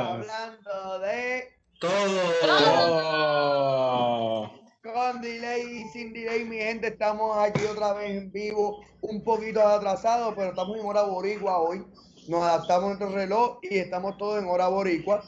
Hablando de todo. Con delay y sin delay, mi gente, estamos aquí otra vez en vivo, un poquito atrasados, pero estamos en hora boricua hoy. Nos adaptamos a nuestro reloj y estamos todos en hora boricua.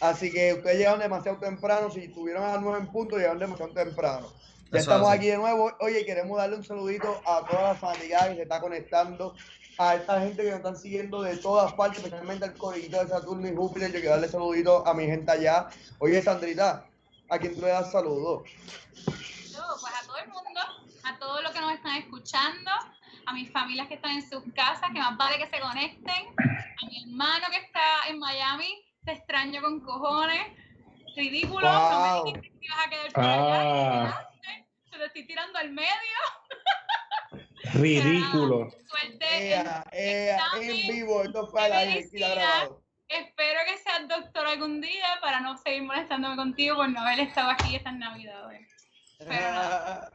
Así que ustedes llegaron demasiado temprano. Si estuvieron a las 9 en punto, llegaron demasiado temprano. Ya estamos aquí de nuevo. Oye, queremos darle un saludito a toda la familia que se está conectando, a esta gente que nos están siguiendo de todas partes, especialmente al corillito de Saturno y Júpiter. Yo quiero darle saludito a mi gente allá. Oye, Sandrita, ¿a quién tú le das saludos? Pues a todo el mundo, a todos los que nos están escuchando, a mis familias que están en sus casas, que más vale que se conecten, a mi hermano que está en Miami, te extraño con cojones, ridículo, no me dijiste que ibas a quedar por allá, ah. te estoy tirando al medio. Ridículo. Suerte. en vivo, esto fue la grabado. Espero que seas doctor algún día para no seguir molestándome contigo por no haber estado aquí estas navidades. nada.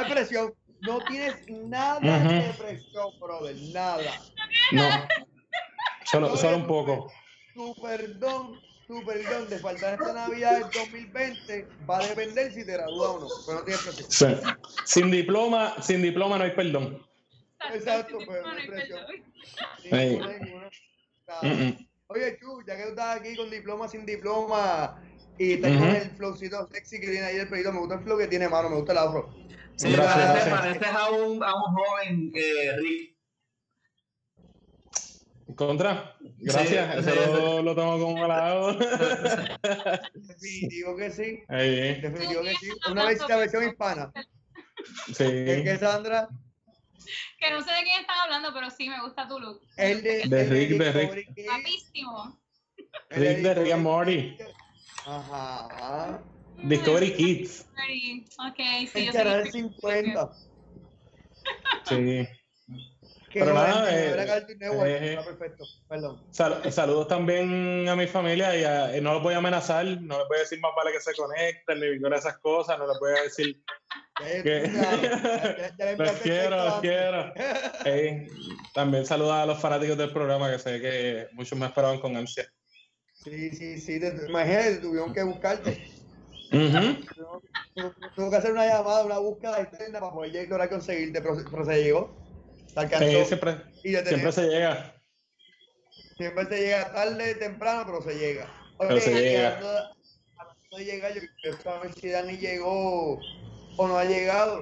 de presión. No tienes nada de presión, brother. Nada. No. Solo, solo un poco. Tu perdón, tu perdón de faltar esta Navidad del 2020 va a depender si te gradúas o no. Pero no tienes presión. Sin diploma, sin diploma no hay perdón. Exacto, pero no hay presión. Oye, Chu, ya que tú estás aquí con diploma, sin diploma, y estás con el flowcito sexy que tiene ahí el pedido, me gusta el flow que tiene mano, me gusta el afro. Sí, gracias, pareces, a, un, a un joven eh, Rick. Contra, gracias, eso Lo, lo, tomo como malado. Definitivo que sí. Ahí. Definitivo que sí. Una versión hispana. Sí. ¿Qué, qué Sandra? Que no sé de quién están hablando, pero sí me gusta tu look. El de, de Rick, de Rick. Guapísimo. Rick de Rick and Morty. Ajá. Discovery Kids. Ok, sí. El canal 50. Sí. Pero nada, eh, eh, perfecto. Perdón. Sal, saludos también a mi familia y, a, y, no los voy a amenazar, no les voy a decir más vale que se conecten ni ninguna de esas cosas, no les voy a decir que los quiero, los quiero. Hey, también saludos a los fanáticos del programa que sé que muchos me esperaban con ansia. Sí, sí, sí, imagínate, tuvieron que buscarte. Uh Tuvo que hacer una llamada, una búsqueda externa para poder llegar a conseguirte, pero, se llegó. Sí, siempre, siempre se llega. Siempre se llega tarde, temprano, pero se llega. pero se llega. No llega, yo quiero saber si Dani llegó o no ha llegado.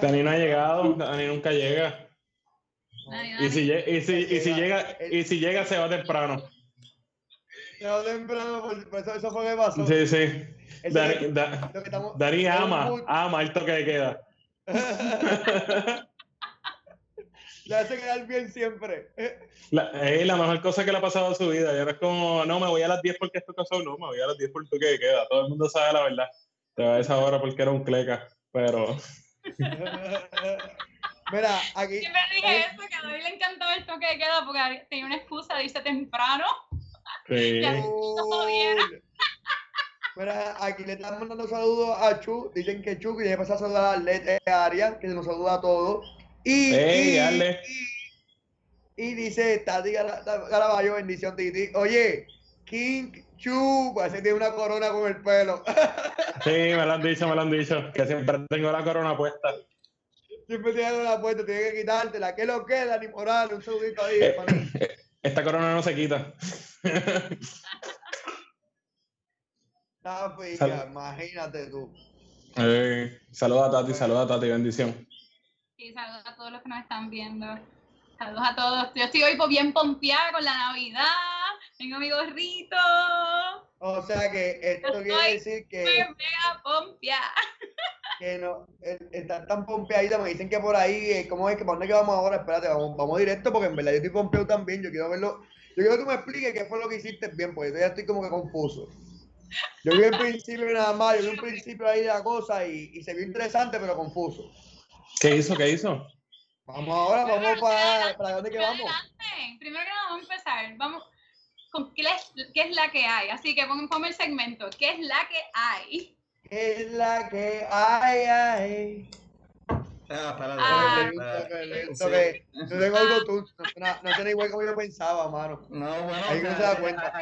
Dani no ha llegado, Dani nunca llega. Y si, y si, y si llega, y si llega se va temprano. No, temprano, por, eso, eso, fue lo que pasó. Sí, sí. Dani, Dani ama, ama el toque de queda. le hace quedar bien siempre. La, es la mejor cosa que le ha pasado a su vida. Ya no es como, no, me voy a las 10 porque esto pasó, no, me voy a las 10 por el toque de queda. Todo el mundo sabe la verdad. Te va a esa hora porque era un cleca, pero. Mira, aquí. Siempre dije eso, que a David le encantaba el toque de queda porque tenía una excusa de irse temprano. Sí. Mira, aquí le están mandando saludos a Chu. Dicen que Chu, que ya pasar a saludar a Arlet Arias, que nos saluda a todos. Y, hey, y, y, dice Tati Garaballo, bendición, Titi. Oye, King Chu, parece tiene una corona con el pelo. sí, me lo han dicho, me lo han dicho. Que siempre tengo la corona puesta. Siempre tiene la puesta, tiene que quitártela. ¿Qué lo queda, ni moral? Un segundito ahí. Eh, esta corona no se quita. Imagínate tú. Eh, saluda a Tati, saluda a Tati, bendición. Sí, saludos a todos los que nos están viendo. Saludos a todos. Yo estoy hoy bien pompeada con la Navidad. Tengo mi gorrito. O sea que esto quiere decir que. Estoy mega pompeada. Que no, están tan pompeaditas, me dicen que por ahí, eh, ¿cómo es que por dónde que vamos ahora? Espérate, vamos, vamos directo porque en verdad yo estoy pompeado también. Yo quiero verlo. Yo quiero que tú me expliques qué fue lo que hiciste bien, porque yo ya estoy como que confuso. Yo vi el principio nada más, yo vi un principio ahí de la cosa y, y se vio interesante, pero confuso. ¿Qué hizo? ¿Qué hizo? Vamos ahora, vamos para, para dónde que vamos. Primero que nada, vamos a empezar. Vamos con qué es, qué es la que hay. Así que ponme el segmento. ¿Qué es la que hay? ¿Qué es la que hay? hay? Ah, para ah, no tengo autotune, no, no tiene igual como yo pensaba, mano. No, bueno, ahí no se da cuenta.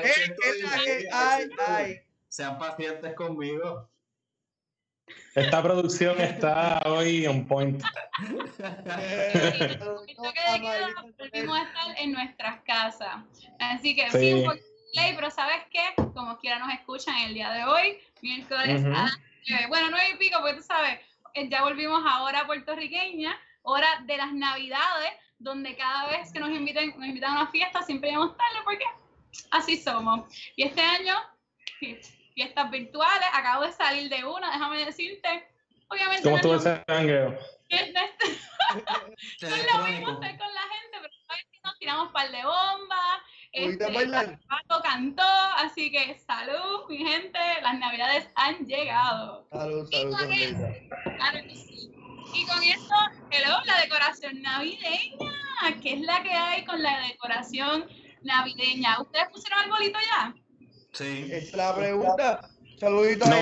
Ay, ay. Sean pacientes conmigo. Esta producción está hoy on point. volvimos a estar en nuestras casas. Así que sí, un poquito ley, pero ¿sabes qué? Como quiera nos escuchan el día de hoy, miércoles bueno, nueve y pico, porque tú sabes, eh, ya volvimos a hora puertorriqueña, hora de las navidades, donde cada vez que nos invitan, nos invitan a una fiesta siempre llegamos tarde porque así somos. Y este año fiestas virtuales, acabo de salir de una, déjame decirte. Obviamente. ¿Cómo estuvo ese jangueo? no es lo mismo estar con la gente, pero nos tiramos un par de bombas. Este, Pato cantó, así que salud, mi gente, las navidades han llegado. Salud, salud, y con claro que sí. Y con esto, hello, la decoración navideña. ¿Qué es la que hay con la decoración navideña? ¿Ustedes pusieron el bolito ya? Sí. es la pregunta. Saluditos a,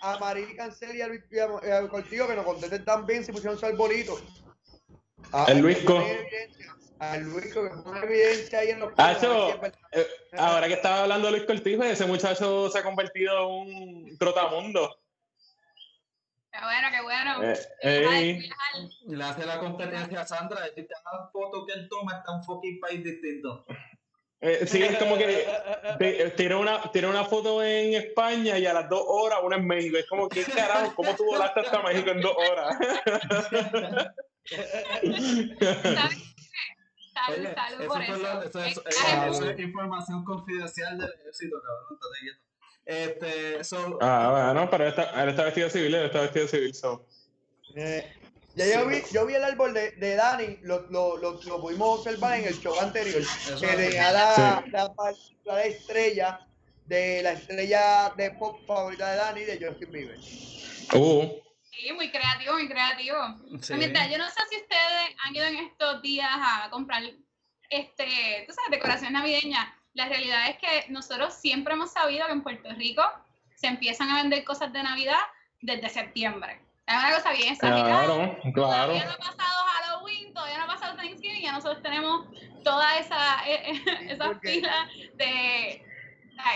a, a María Cancel y al, al Cortillo que nos contesten también si pusieron su arbolito. A, el Luisco. Al Luisco que pone evidencia ahí en los ah, eh, Ahora que estaba hablando de Luis Cortijo, ese muchacho se ha convertido en un trotamundo. Qué bueno, qué bueno. Eh, Le hace la competencia a Sandra, la foto que él toma está un fucking país distinto. Eh, sí, es como que eh, tiró una, una foto en España y a las dos horas una en México. Es como, ¿qué carajo? ¿Cómo tú volaste hasta México en dos horas? Salud, salud por eso. Eso, es información confidencial del ejército, cabrón. Este, so, ah, bueno, pero él está, él está vestido civil, él está vestido civil, so. Eh, ya yo vi, yo vi el árbol de, de Dani, lo, lo, lo, lo, pudimos observar en el show anterior, que tenía la, la, la, estrella de la estrella de pop favorita de Dani, de Justin Bieber. Uh. Sí, muy creativo, muy creativo. Sí. yo no sé si ustedes han ido en estos días a comprar este, tú sabes, decoración navideña. La realidad es que nosotros siempre hemos sabido que en Puerto Rico se empiezan a vender cosas de Navidad desde septiembre. Es una cosa bien exagerada. Claro, claro. Todavía no ha pasado Halloween, todavía no ha pasado Thanksgiving, ya nosotros tenemos toda esa, eh, eh, esa fila de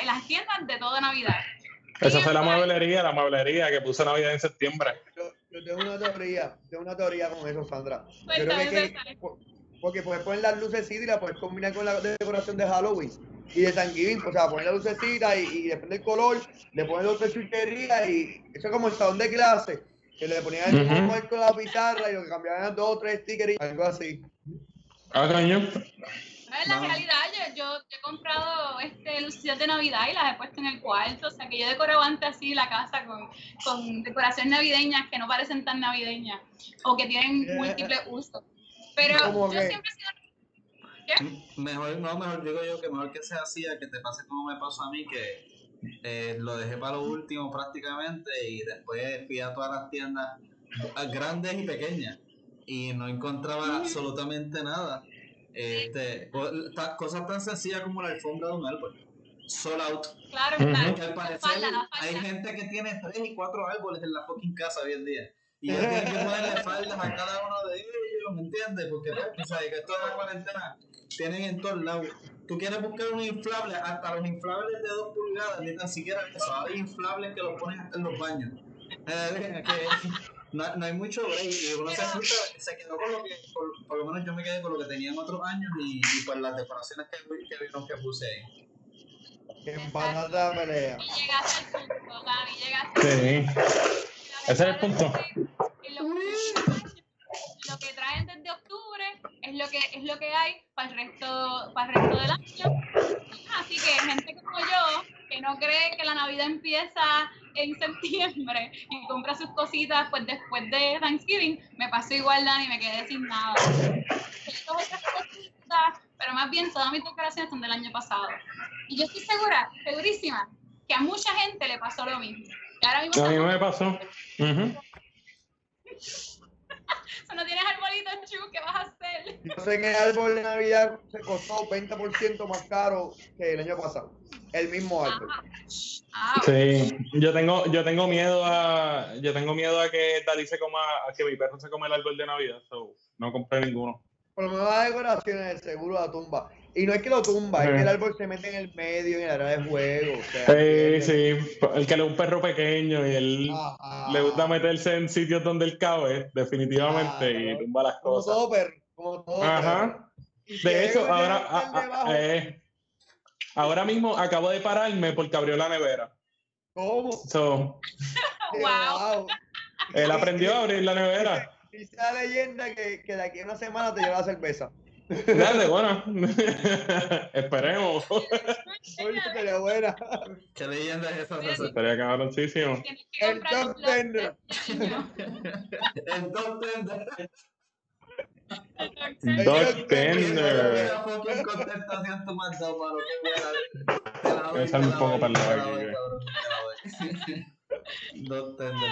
las tiendas de toda Navidad. Esa fue la mueblería, la mueblería que puso Navidad en septiembre. Yo, tengo una teoría, tengo una teoría con eso, Sandra. Yo creo que, porque puedes poner las lucecitas y las puedes combinar con la decoración de Halloween y de Thanksgiving, o sea, poner la lucecita y, y depende del color, le pones dos chucherías y eso es como el salón de clase que le ponían el uh -huh. con la pizarra y lo que cambiaban dos o tres stickers y algo así. Ah, caño. Es la realidad, yo, yo, he comprado este, luces de Navidad y las he puesto en el cuarto, o sea que yo decoro antes así la casa con, con decoraciones navideñas que no parecen tan navideñas o que tienen yeah. múltiples usos. Pero yo siempre he sido ¿Qué? Mejor, no, mejor digo yo que mejor que sea así a que te pase como me pasó a mí, que eh, lo dejé para lo último prácticamente y después fui a todas las tiendas grandes y pequeñas y no encontraba absolutamente nada. Este, cosas tan sencillas como la alfombra de un árbol. Sold out. Claro, claro. al parecer hay gente que tiene tres y cuatro árboles en la fucking casa hoy en día. Y ellos tienen que ponerle faldas a cada uno de ellos, ¿me entiendes? Porque, pues, sabes que toda la cuarentena tienen en todos lados. Tú quieres buscar un inflable, hasta los inflables de 2 pulgadas, ni tan siquiera eso. Hay inflables que los ponen hasta en los baños. Eh, que no, no, hay mucho break. Y uno se, asusta, se quedó con lo que, por, por, lo menos yo me quedé con lo que tenía en otros años y, y pues las decoraciones que, que vieron que puse ahí. Que empanada pelea. Y llegaste al punto, Gaby, llegaste. Sí. Ese es el punto lo que octubre es lo que es lo que hay para el resto para el resto del año. Así que gente como yo que no cree que la navidad empieza en septiembre y compra sus cositas pues después de Thanksgiving me pasó igual Dani y me quedé sin nada. Pero más bien todas mis decoraciones son del año pasado. Y yo estoy segura segurísima que a mucha gente le pasó lo mismo. Y ahora mismo a mí me pasó. Uh -huh Si no tienes arbolito, Chu, ¿qué vas a hacer? Yo sé que el árbol de Navidad se costó 20% más caro que el año pasado. El mismo árbol. Ah, Sí, yo tengo, yo tengo miedo a, yo tengo miedo a que Dalí se coma, a que mi perro se coma el árbol de Navidad, so, no compré ninguno. Por lo menos las decoraciones, el seguro la tumba. Y no es que lo tumba, es que el árbol se mete en el medio, en el área de juego. O sea, Sí, sí, el que le es un perro pequeño y él Ajá. le gusta meterse en sitios donde él cabe, definitivamente, y tumba las Como cosas. todo perro, como todo Ajá. perro. De hecho, ahora, a- a- eh, ahora mismo acabo de pararme porque abrió la nevera. ¿Cómo? So, Wow. él aprendió a abrir la nevera. Dice la leyenda que, que de aquí a una semana te lleva la cerveza. Dale, bueno. Esperemos. Buena. ¿Qué leyenda es esa, César? Estaría cabroncísimo. El top tender. El top Dog Tender. Mira, fucking contestación tú me has dado, mano. Qué buena. Te la doy, Esa me te la pongo doy, para el te lado la aquí, doy, que- cabrón, te la doy. Dog tender.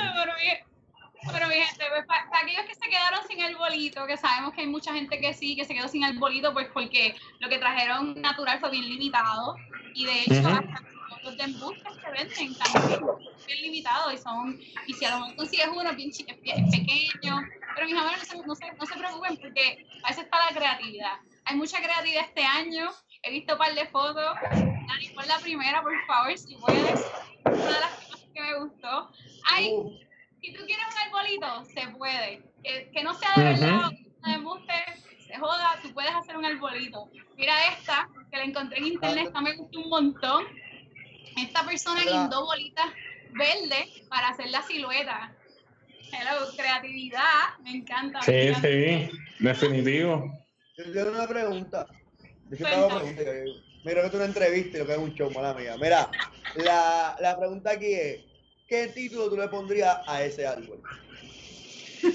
Pero mi, gente, pues, para, para aquellos que se quedaron sin el bolito, que sabemos que hay mucha gente que sí, que se quedó sin el bolito, pues porque lo que trajeron natural fue bien limitado. Y de hecho, Ujú. hasta los de embustes que venden también son bien limitados y son, y si a lo mejor consigues uno bien, chi- bien pequeño, pero mis amores, no se, no, se, no se preocupen porque a veces está la creatividad. Hay mucha creatividad este año, he visto un par de fotos. Dani, pon la primera, por favor, si puedes. Una de las cosas que me gustó. Hay Uh, si tú quieres un arbolito, se puede. Que, que no sea de verdad, de embuste, se joda, tú puedes hacer un arbolito. Mira esta, que la encontré en internet, esta me gustó un montón. Esta persona guindó bolitas verdes para hacer la silueta. Hello, creatividad, me encanta. me Sí, encanta. sí, definitivo. yo tengo una pregunta. Yo Cuéntame. preguntas. que- Mira que tú una entrevista y lo que es un show, mala mía. Mira, la, la pregunta aquí es: ¿qué título tú le pondrías a ese árbol?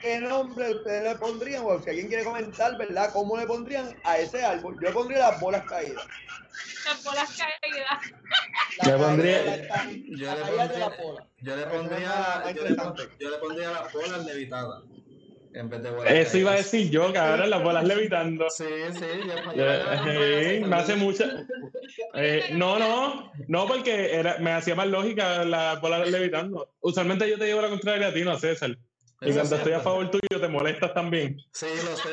¿Qué nombre ustedes le pondrían? O si alguien quiere comentar, ¿verdad? ¿Cómo le pondrían a ese árbol? Yo le pondría las bolas caídas. Las bolas caídas. La pondría- caída Yo la le pondría-. Yo le pondría, yo le, pon- interesante. yo le pondría las bolas levitadas en vez de bolas. Eso iba a decir yo, cabrón, las bolas levitando. Sí, sí, yo, Eh, sí, me hace mucha. Eh, no, no, no, porque era, me hacía más lógica las bolas levitando. Usualmente yo te llevo la contraria a ti, no a César. Y Eso cuando es estoy a favor tuyo, te molestas también. Sí, lo sé.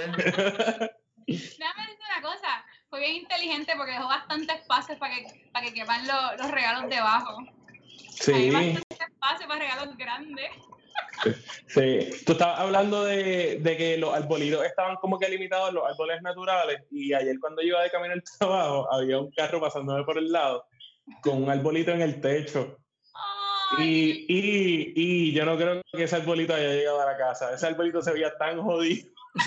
Déjame decirte una cosa, fue bien inteligente porque dejó bastante espacio para que, para que quepan lo- los regalos debajo. Hay Sí, bastante espacio para regalos grandes. Sí. Tú estabas hablando de, de que los arbolitos estaban como que limitados, los árboles naturales. Y ayer, cuando yo iba de camino al trabajo, había un carro pasándome por el lado con un arbolito en el techo. Y, y, y yo no creo que ese arbolito haya llegado a la casa. Ese arbolito se veía tan jodido.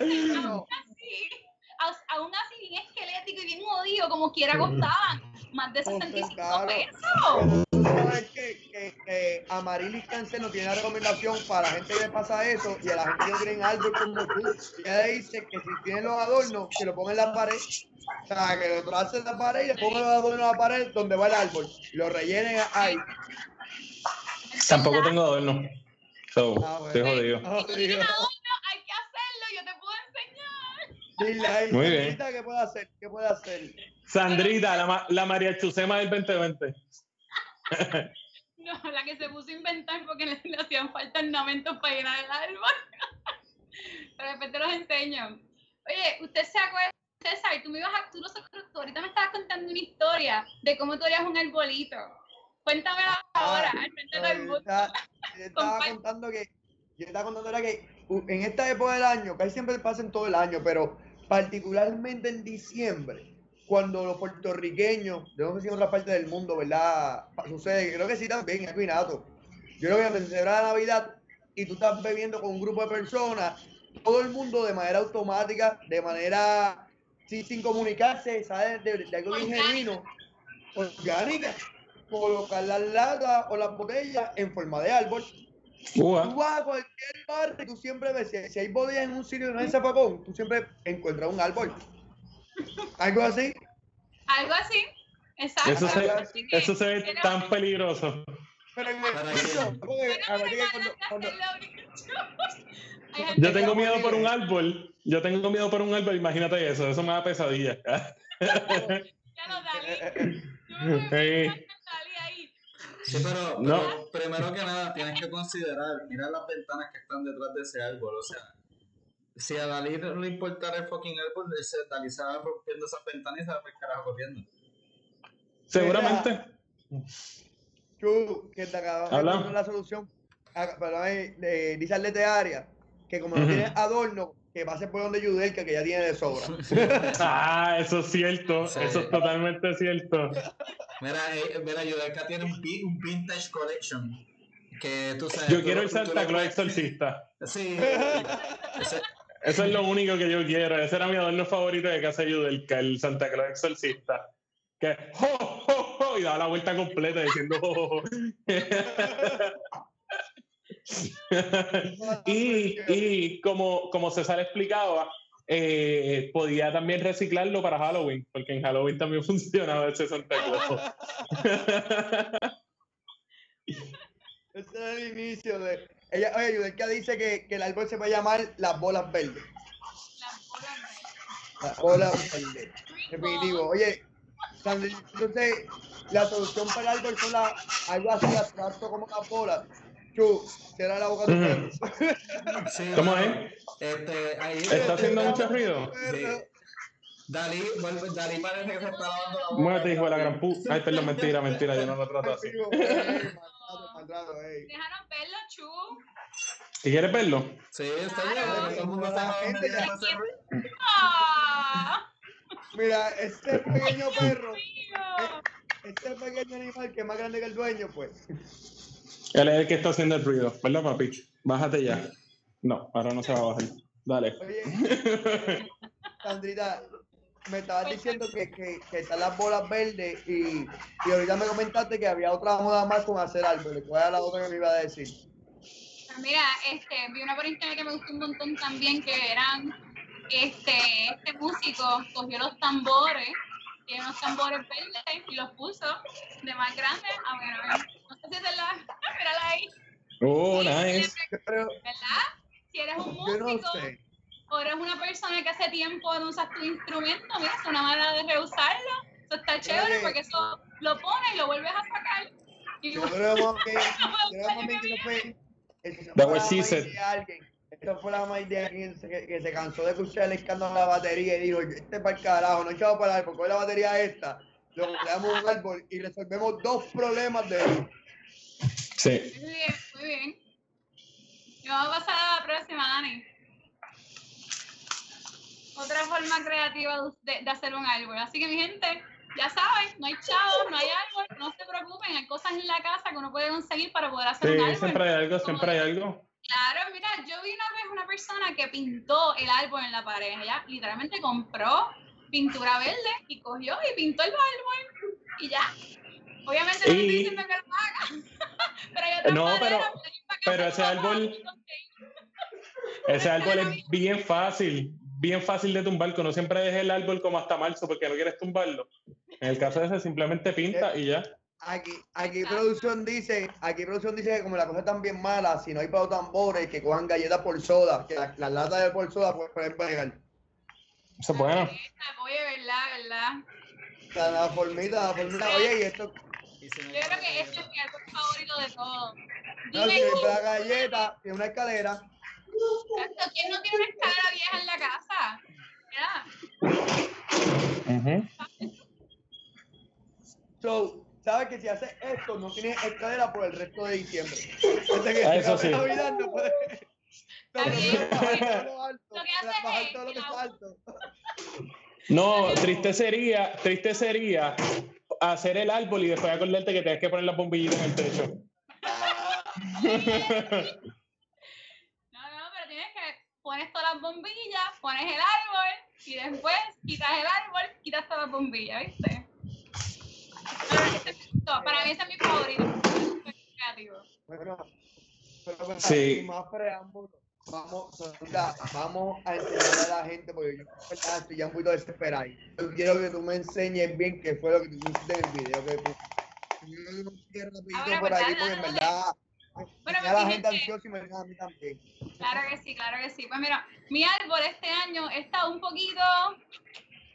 Aún así, au- aún así bien esquelético y bien jodido, como quiera costaban más de 65 claro. Pesos. Tú sabes que, que, que Amarilis Cáncer no tiene una recomendación para la gente que le pasa eso y a la gente que tiene árbol como tú. Ella dice que si tienen los adornos, que lo pongan en la pared. O sea, que lo tracen en la pared y le pongan los adornos en la pared donde va el árbol. Lo rellenen ahí. Tampoco tengo adorno. So, Ah, bueno. estoy jodido. Oh, Si Dios. tienes adorno, hay que hacerlo, yo te puedo enseñar. Dile ahí, Muy bien. ¿qué puede hacer? ¿Qué puede hacer? Sandrita, la, la María Chusema del 2020. No, la que se puso a inventar porque le, le hacían falta ornamentos para llenar el árbol. Pero después te los enseño. Oye, usted se acuerda, César, tú me ibas a, tú, tú ahorita me estabas contando una historia de cómo tú harías un arbolito. Cuéntamela ahora, al frente de todo el yo mundo. estaba, yo estaba Comparte. contando que yo estaba contando era que en esta época del año, casi siempre pasa en todo el año, pero particularmente en diciembre, cuando los puertorriqueños, yo no sé si en otra parte del mundo, ¿verdad? Sucede, creo que sí también, es. Yo creo que se celebra la Navidad y tú estás bebiendo con un grupo de personas, todo el mundo de manera automática, de manera sin, sin comunicarse, ¿sabes? De, de algo bien Orgánica. genuino, orgánica, colocar las latas o las botellas en forma de árbol. Tú Ua. vas a cualquier y tú siempre ves, si, si hay botellas en un sitio y no hay zapacón, tú siempre encuentras un árbol. Algo así. Algo así. Exacto. Eso se, eso se ve tan peligroso. Pero en el piso, yo tengo miedo por un árbol. Yo tengo miedo por un árbol, imagínate eso. Eso me da pesadilla. ya no, Dalí. Sí. Sí, pero, pero No. primero que nada tienes que considerar, mira las ventanas que están detrás de ese árbol, o sea, si a Dalí no le importara el fucking árbol, ese Dalí se va rompiendo esas ventanas y se va por el carajo corriendo. Seguramente. Chu, que te acabas de la solución. Perdón, eh, eh, dice al de área que como no tiene adorno, que pase por donde Yudelka, que ya tiene de sobra. Ah, eso es cierto. Sí. Eso es totalmente cierto. Mira, eh, mira, Yudelka tiene un, vi- un vintage collection. Que tú sabes. Yo tú- quiero el Santa Claus exorcista. Sí. Ese- Eso es lo único que yo quiero. Ese era mi adorno favorito de casa Yudelka, el Santa Claus exorcista. Que ¡jo, jo, jo! y daba la vuelta completa diciendo ¡jo, y, y como, como César explicaba, eh, podía también reciclarlo para Halloween, porque en Halloween también funcionaba ese Santa Claus. Ese es el inicio de. Ella, oye, Yudelka dice que, que el árbol se va a llamar las bolas verdes. Las bolas verdes. Definitivo. Oye, entonces, la solución para el árbol son la, algo así abstracto como las bolas. Chu, cierra la boca perro. sí, ¿Cómo es? Este, ahí, ¿Está haciendo mucho ruido? Sí. Dalí, vuelve- Dalí parece que se está lavando la boca. Muévete, hijo de la gran puta. Ay, perdón, mentira, mentira, yo no lo trato así. Ey. Dejaron verlo, Chu. ¿Y quieres verlo? Sí, está bien, Claro. que todo el mundo está gente. Mira, este pequeño perro, Mío. este pequeño animal que es más grande que el dueño, pues. Él es el que está haciendo el ruido, ¿verdad, papi? Bájate ya. No, ahora no se va a bajar. Dale. Oye, Sandrita, me estabas diciendo que, que, que están las bolas verdes y, y ahorita me comentaste que había otra moda más con hacer árboles. ¿Cuál era la otra que me iba a decir? Pues Mira, este, vi una por internet que me gustó un montón también, que eran, este, este músico cogió los tambores, tiene unos tambores verdes y los puso de más grande a bueno, no sé si es de la, mírala ahí, Oh, nice. Pero ¿verdad? Si eres un yo no músico sé. O eres una persona que hace tiempo no usas tu instrumento, mira, es una manera de reusarlo, eso está chévere porque eso lo pones y lo vuelves a sacar. Y Yo creo que, yo creo que eso fue, alguien. Esto fue la de alguien que, se- que se cansó de escuchar el escándalo de la batería y dijo, este para el carajo, no echado para el árbol, coge la batería esta, lo damos un árbol y resolvemos dos problemas de él. Sí. Muy bien, muy bien. Y vamos a pasar a la próxima, Dani. Otra forma creativa de, de hacer un árbol. Así que, mi gente, ya saben, no hay chavos, no hay árbol, no se preocupen, hay cosas en la casa que uno puede conseguir para poder hacer un árbol. siempre hay algo, siempre hay algo. Claro, mira, yo vi una vez una persona que pintó el árbol en la pared. Ella literalmente compró pintura verde y cogió y pintó el árbol y ya. Obviamente no Y- estoy diciendo que lo haga, pero hay otras No, maneras, pero- pero ese árbol-. Ese árbol es bien fácil, bien fácil de tumbar, que no siempre dejes el árbol como hasta marzo porque no quieres tumbarlo. En el caso de ese, simplemente pinta y ya. Aquí, aquí producción dice, aquí producción dice que como la cosa es tan bien mala, si no hay para los tambores, que cojan galletas por soda, que las latas de por soda pueden pegar. Eso es bueno. Oye, verdad, verdad. La, la formita, la formita. Oye, y esto, Y si no Yo creo que este es mi árbol favorito de todos. no, si la galleta y una escalera. Exacto, ¿quién no tiene una escalera vieja en la casa? Mira, Ujú. So, sabes que si haces esto, no tienes escalera por el resto de diciembre. Desde que Ah, eso sí. Navidad, puedes. Lo. No, triste sería, triste sería hacer el árbol y después acordarte que tienes que poner las bombillitas en el techo. No, no, pero tienes que pones todas las bombillas, pones el árbol y después quitas el árbol, quitas todas las bombillas, ¿viste? Pero para mí ese es mi favorito. creativo. Bueno, pero, Sí. más preámbulos, vamos, vamos a enseñarle a la gente, porque yo estoy ya un poquito desesperado. Yo quiero que tú me enseñes bien qué fue lo que tú hiciste en el video. Que tú, yo no quiero rapidito por ahí, porque en verdad... Bueno, a la gente ansiosa y me a mí también. Claro que sí, claro que sí. Pues mira, mi árbol este año está un poquito,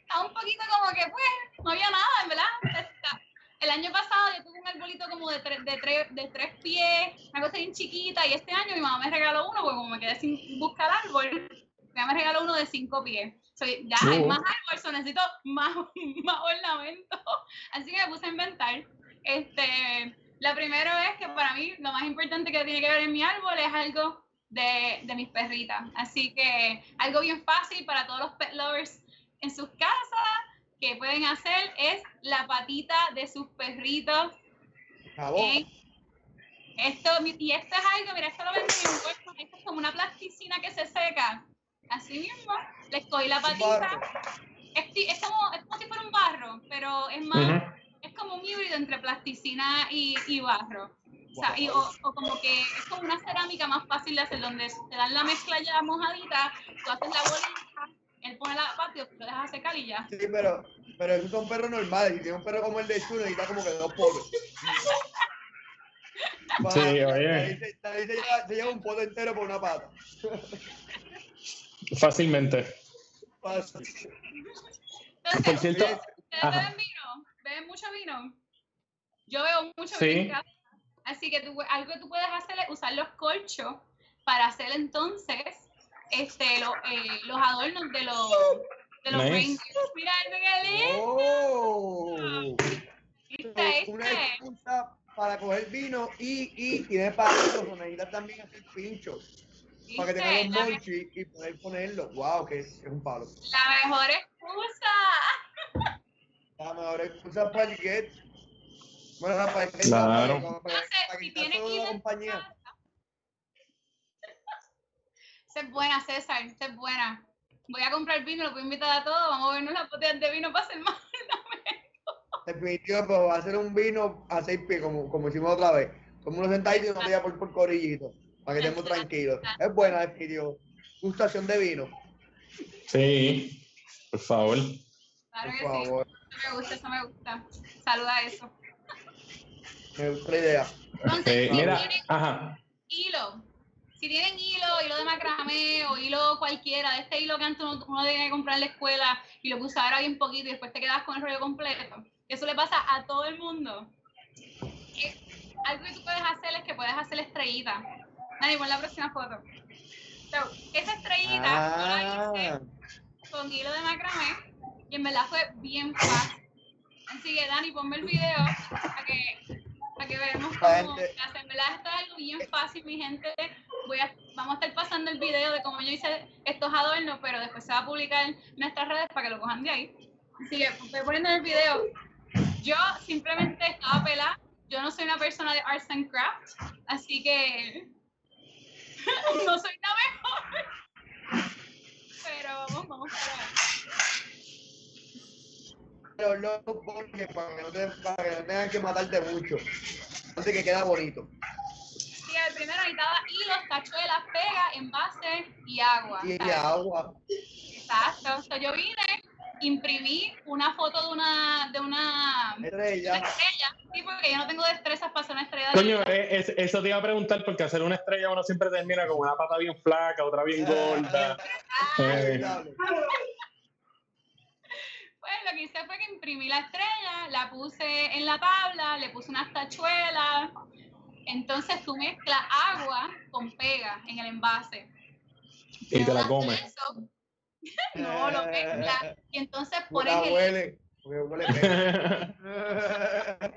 está un poquito como que pues, no había nada, en verdad. Está, el año pasado yo tuve un arbolito como de, tres, de, tres, de tres pies, una cosa bien chiquita, y este año mi mamá me regaló uno, porque como me quedé sin buscar árbol, mi mamá me regaló uno de cinco pies. Soy, ya hay más árbol, necesito más, más ornamento. Así que me puse a inventar. Este, la primera vez que para mí lo más importante que tiene que ver en mi árbol es algo de, de mis perritas. Así que algo bien fácil para todos los pet lovers en sus casas que pueden hacer es la patita de sus perritos. esto, y esto es algo, mira, esto lo ven en esto es como una plasticina que se seca. Así mismo, les cogí la patita. Es, como, es como si fuera un barro, pero es más, es como un híbrido entre plasticina y, y barro. O, sea, y, o, como que es como una cerámica más fácil de hacer, donde te dan la mezcla ya mojadita, tú haces la bolita él pone la patio, lo deja secar y ya. Sí, pero, pero esos son perros normales. Si tiene un perro como el de Chulo, necesita como que dos polos. sí, oye. Se, se, lleva, se, lleva, un polo entero por una pata. Fácilmente. Fácil. Entonces, por cierto, ¿ustedes beben vino? ¿Beben mucho vino? Yo veo mucho sí. vino Así que tú, algo que tú puedes hacer es usar los colchos para hacer entonces este, lo, eh, los adornos de los, de los nice. Mira que lindo. Oh. ¿Viste, Una excusa para coger vino y, y tiene palitos, necesitas también hacer pinchos. Para que tengan los monchis y poder ponerlo. Wow, que es, es, un palo. La mejor excusa. La mejor excusa para el get. Bueno, para el claro. para, para, para, si tiene que compañía es buena, César, es buena. Voy a comprar vino, lo voy a invitar a todos, vamos a vernos las botellas de vino para hacer más Definitivo, pero va a ser un vino a seis pies, como, como hicimos otra vez. Como uno sentadito y vaya por, por corillito, para que estemos tranquilos. Es buena, definitivo. Gustación de vino. Sí, por favor. Claro por favor. sí. Eso me gusta, eso me gusta. Saluda eso. Me gusta la idea. Entonces, mira, ajá. Hilo si tienen hilo, hilo de macramé o hilo cualquiera, de este hilo que antes uno, uno tenía que comprar en la escuela y lo que usaba bien poquito y después te quedas con el rollo completo, eso le pasa a todo el mundo. Eh, algo que tú puedes hacer es que puedes hacer estrellita. Dani, pon la próxima foto. esa estrellita la hice ah. con hilo de macramé y en verdad fue bien fácil. Así que Dani, ponme el video para que para que veamos cómo hacen. ¿Verdad? Esto es algo bien fácil, mi gente. Voy a, vamos a estar pasando el video de cómo yo hice estos adornos, pero después se va a publicar en nuestras redes para que lo cojan de ahí. Así que voy poniendo el video. Yo simplemente estaba pelada. Yo no soy una persona de arts and crafts, así que no soy la mejor. Pero vamos, vamos a ver pero loco porque para que, no te, para que no tengan que matarte mucho. Así que queda bonito. Sí, el primero necesitaba hilos, cachuelas, pega, envase y agua. Y agua. Exacto. Entonces yo vine, imprimí una foto de una, de una estrella. estrella. Sí, porque yo no tengo destrezas para hacer una estrella. Coño, eh, es, eso te iba a preguntar, porque hacer una estrella uno siempre termina con una pata bien flaca, otra bien gorda. eh. Lo que hice fue que imprimí la estrella, la puse en la tabla, le puse unas tachuelas. Entonces tú mezclas agua con pega en el envase. Y te la comes. no, lo mezclas. Y entonces pones el... Huele, porque huele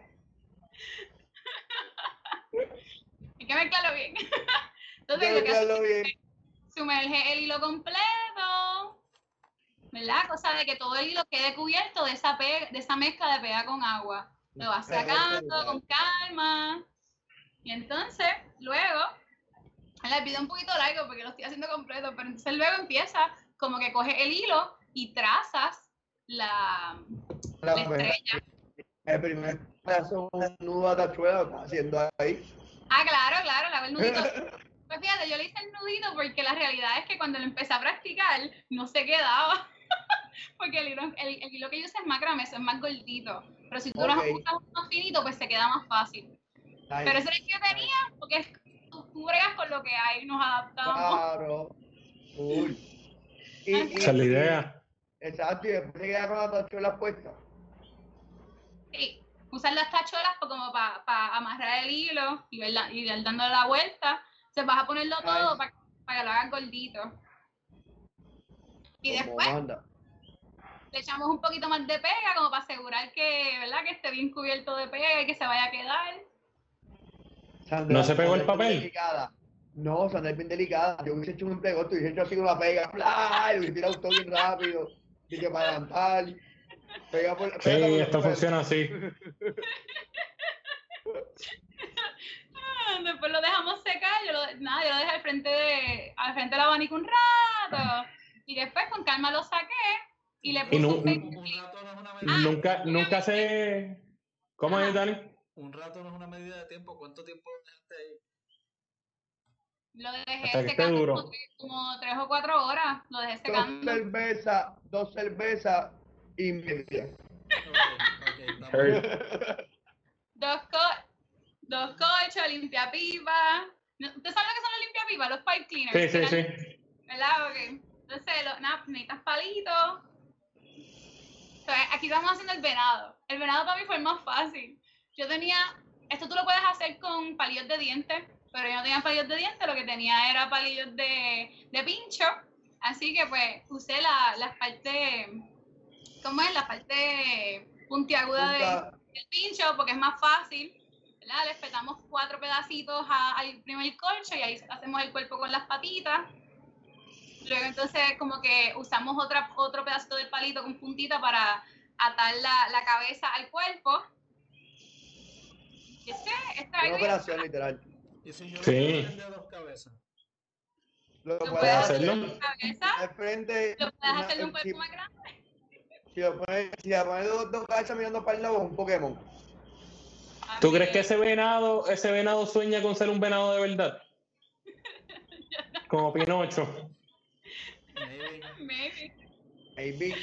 Hay que mezclarlo bien. Entonces, lo que hace sumerge el hilo completo ¿verdad? Cosa de que todo el hilo quede cubierto de esa, de esa mezcla de pega con agua. Lo vas sacando con calma. Y entonces, luego, le pido un poquito largo porque lo estoy haciendo completo, pero entonces luego empieza como que coge el hilo y trazas la, la, estrella. El primer paso, un nudo a tachuela, haciendo ahí. Ah, claro, claro, la el nudito. Pues fíjate, yo le hice el nudito porque la realidad es que cuando lo empecé a practicar, no se quedaba. porque el hilo, el, el hilo que yo uso es macramé, eso es más gordito. Pero si tú lo usas más finito, pues se queda más fácil. Pero ese es el que tenía, porque tú, tú bregas con lo que hay, nos adaptamos. Claro. Uy. Y, Esa es la idea. Exacto, y después te queda con las tachuelas puestas. Sí, usar las tachuelas como para pa amarrar el hilo y ir, y dándole la vuelta. Se vas a ponerlo todo para que lo hagas gordito. Y después le echamos un poquito más de pega como para asegurar que, ¿verdad? que esté bien cubierto de pega y que se vaya a quedar. ¿No se pegó el papel? No, Sandra es bien delicada. Yo hubiese hecho un pegote, hubiese hecho así una pega, ¡plá! y hubiese tirado todo bien rápido. Y que para. Pega por, sí, esto funciona así. Después lo dejamos secar, yo lo, nada, yo lo dejé al frente, de, al frente del abanico un rato. Y después con calma lo saqué y le puse un, un Nunca, nunca se... ¿Cómo es, Dani? Un rato no es una medida de tiempo. ¿Cuánto tiempo dejaste ahí? Lo dejé secando como, como, tres o cuatro horas. Lo dejé secando. Dos cervezas, dos cervezas y media. dos, co dos colchos, limpia pipa. ¿Usted sabe lo que son los limpia pipa? Los pipe cleaners. Sí, sí, sí. ¿Verdad? Ok. Entonces, los, nada, necesitas palitos. Entonces, aquí estamos haciendo el venado. El venado para mí fue el más fácil. Yo tenía, esto tú lo puedes hacer con palillos de dientes pero yo no tenía palillos de dientes, lo que tenía era palillos de, de pincho, así que pues usé la, la parte, ¿cómo es? La parte puntiaguda del pincho, porque es más fácil, ¿verdad? Le petamos cuatro pedacitos al primer colcho y ahí hacemos el cuerpo con las patitas. Luego entonces como que usamos otra, otro pedacito del palito con puntita para atar la, la cabeza al cuerpo. Y este, esta Una operación literal. Y si yo sí. lo dos cabezas. Lo, puedes hacerlo. Al frente. Lo puedes hacer un poco más grande. Si lo pones, si lo pones dos, dos cabezas mirando para el lado, un Pokémon. ¿Tú crees que ese venado, ese venado sueña con ser un venado de verdad? Como Pinocho. Maybe. Maybe.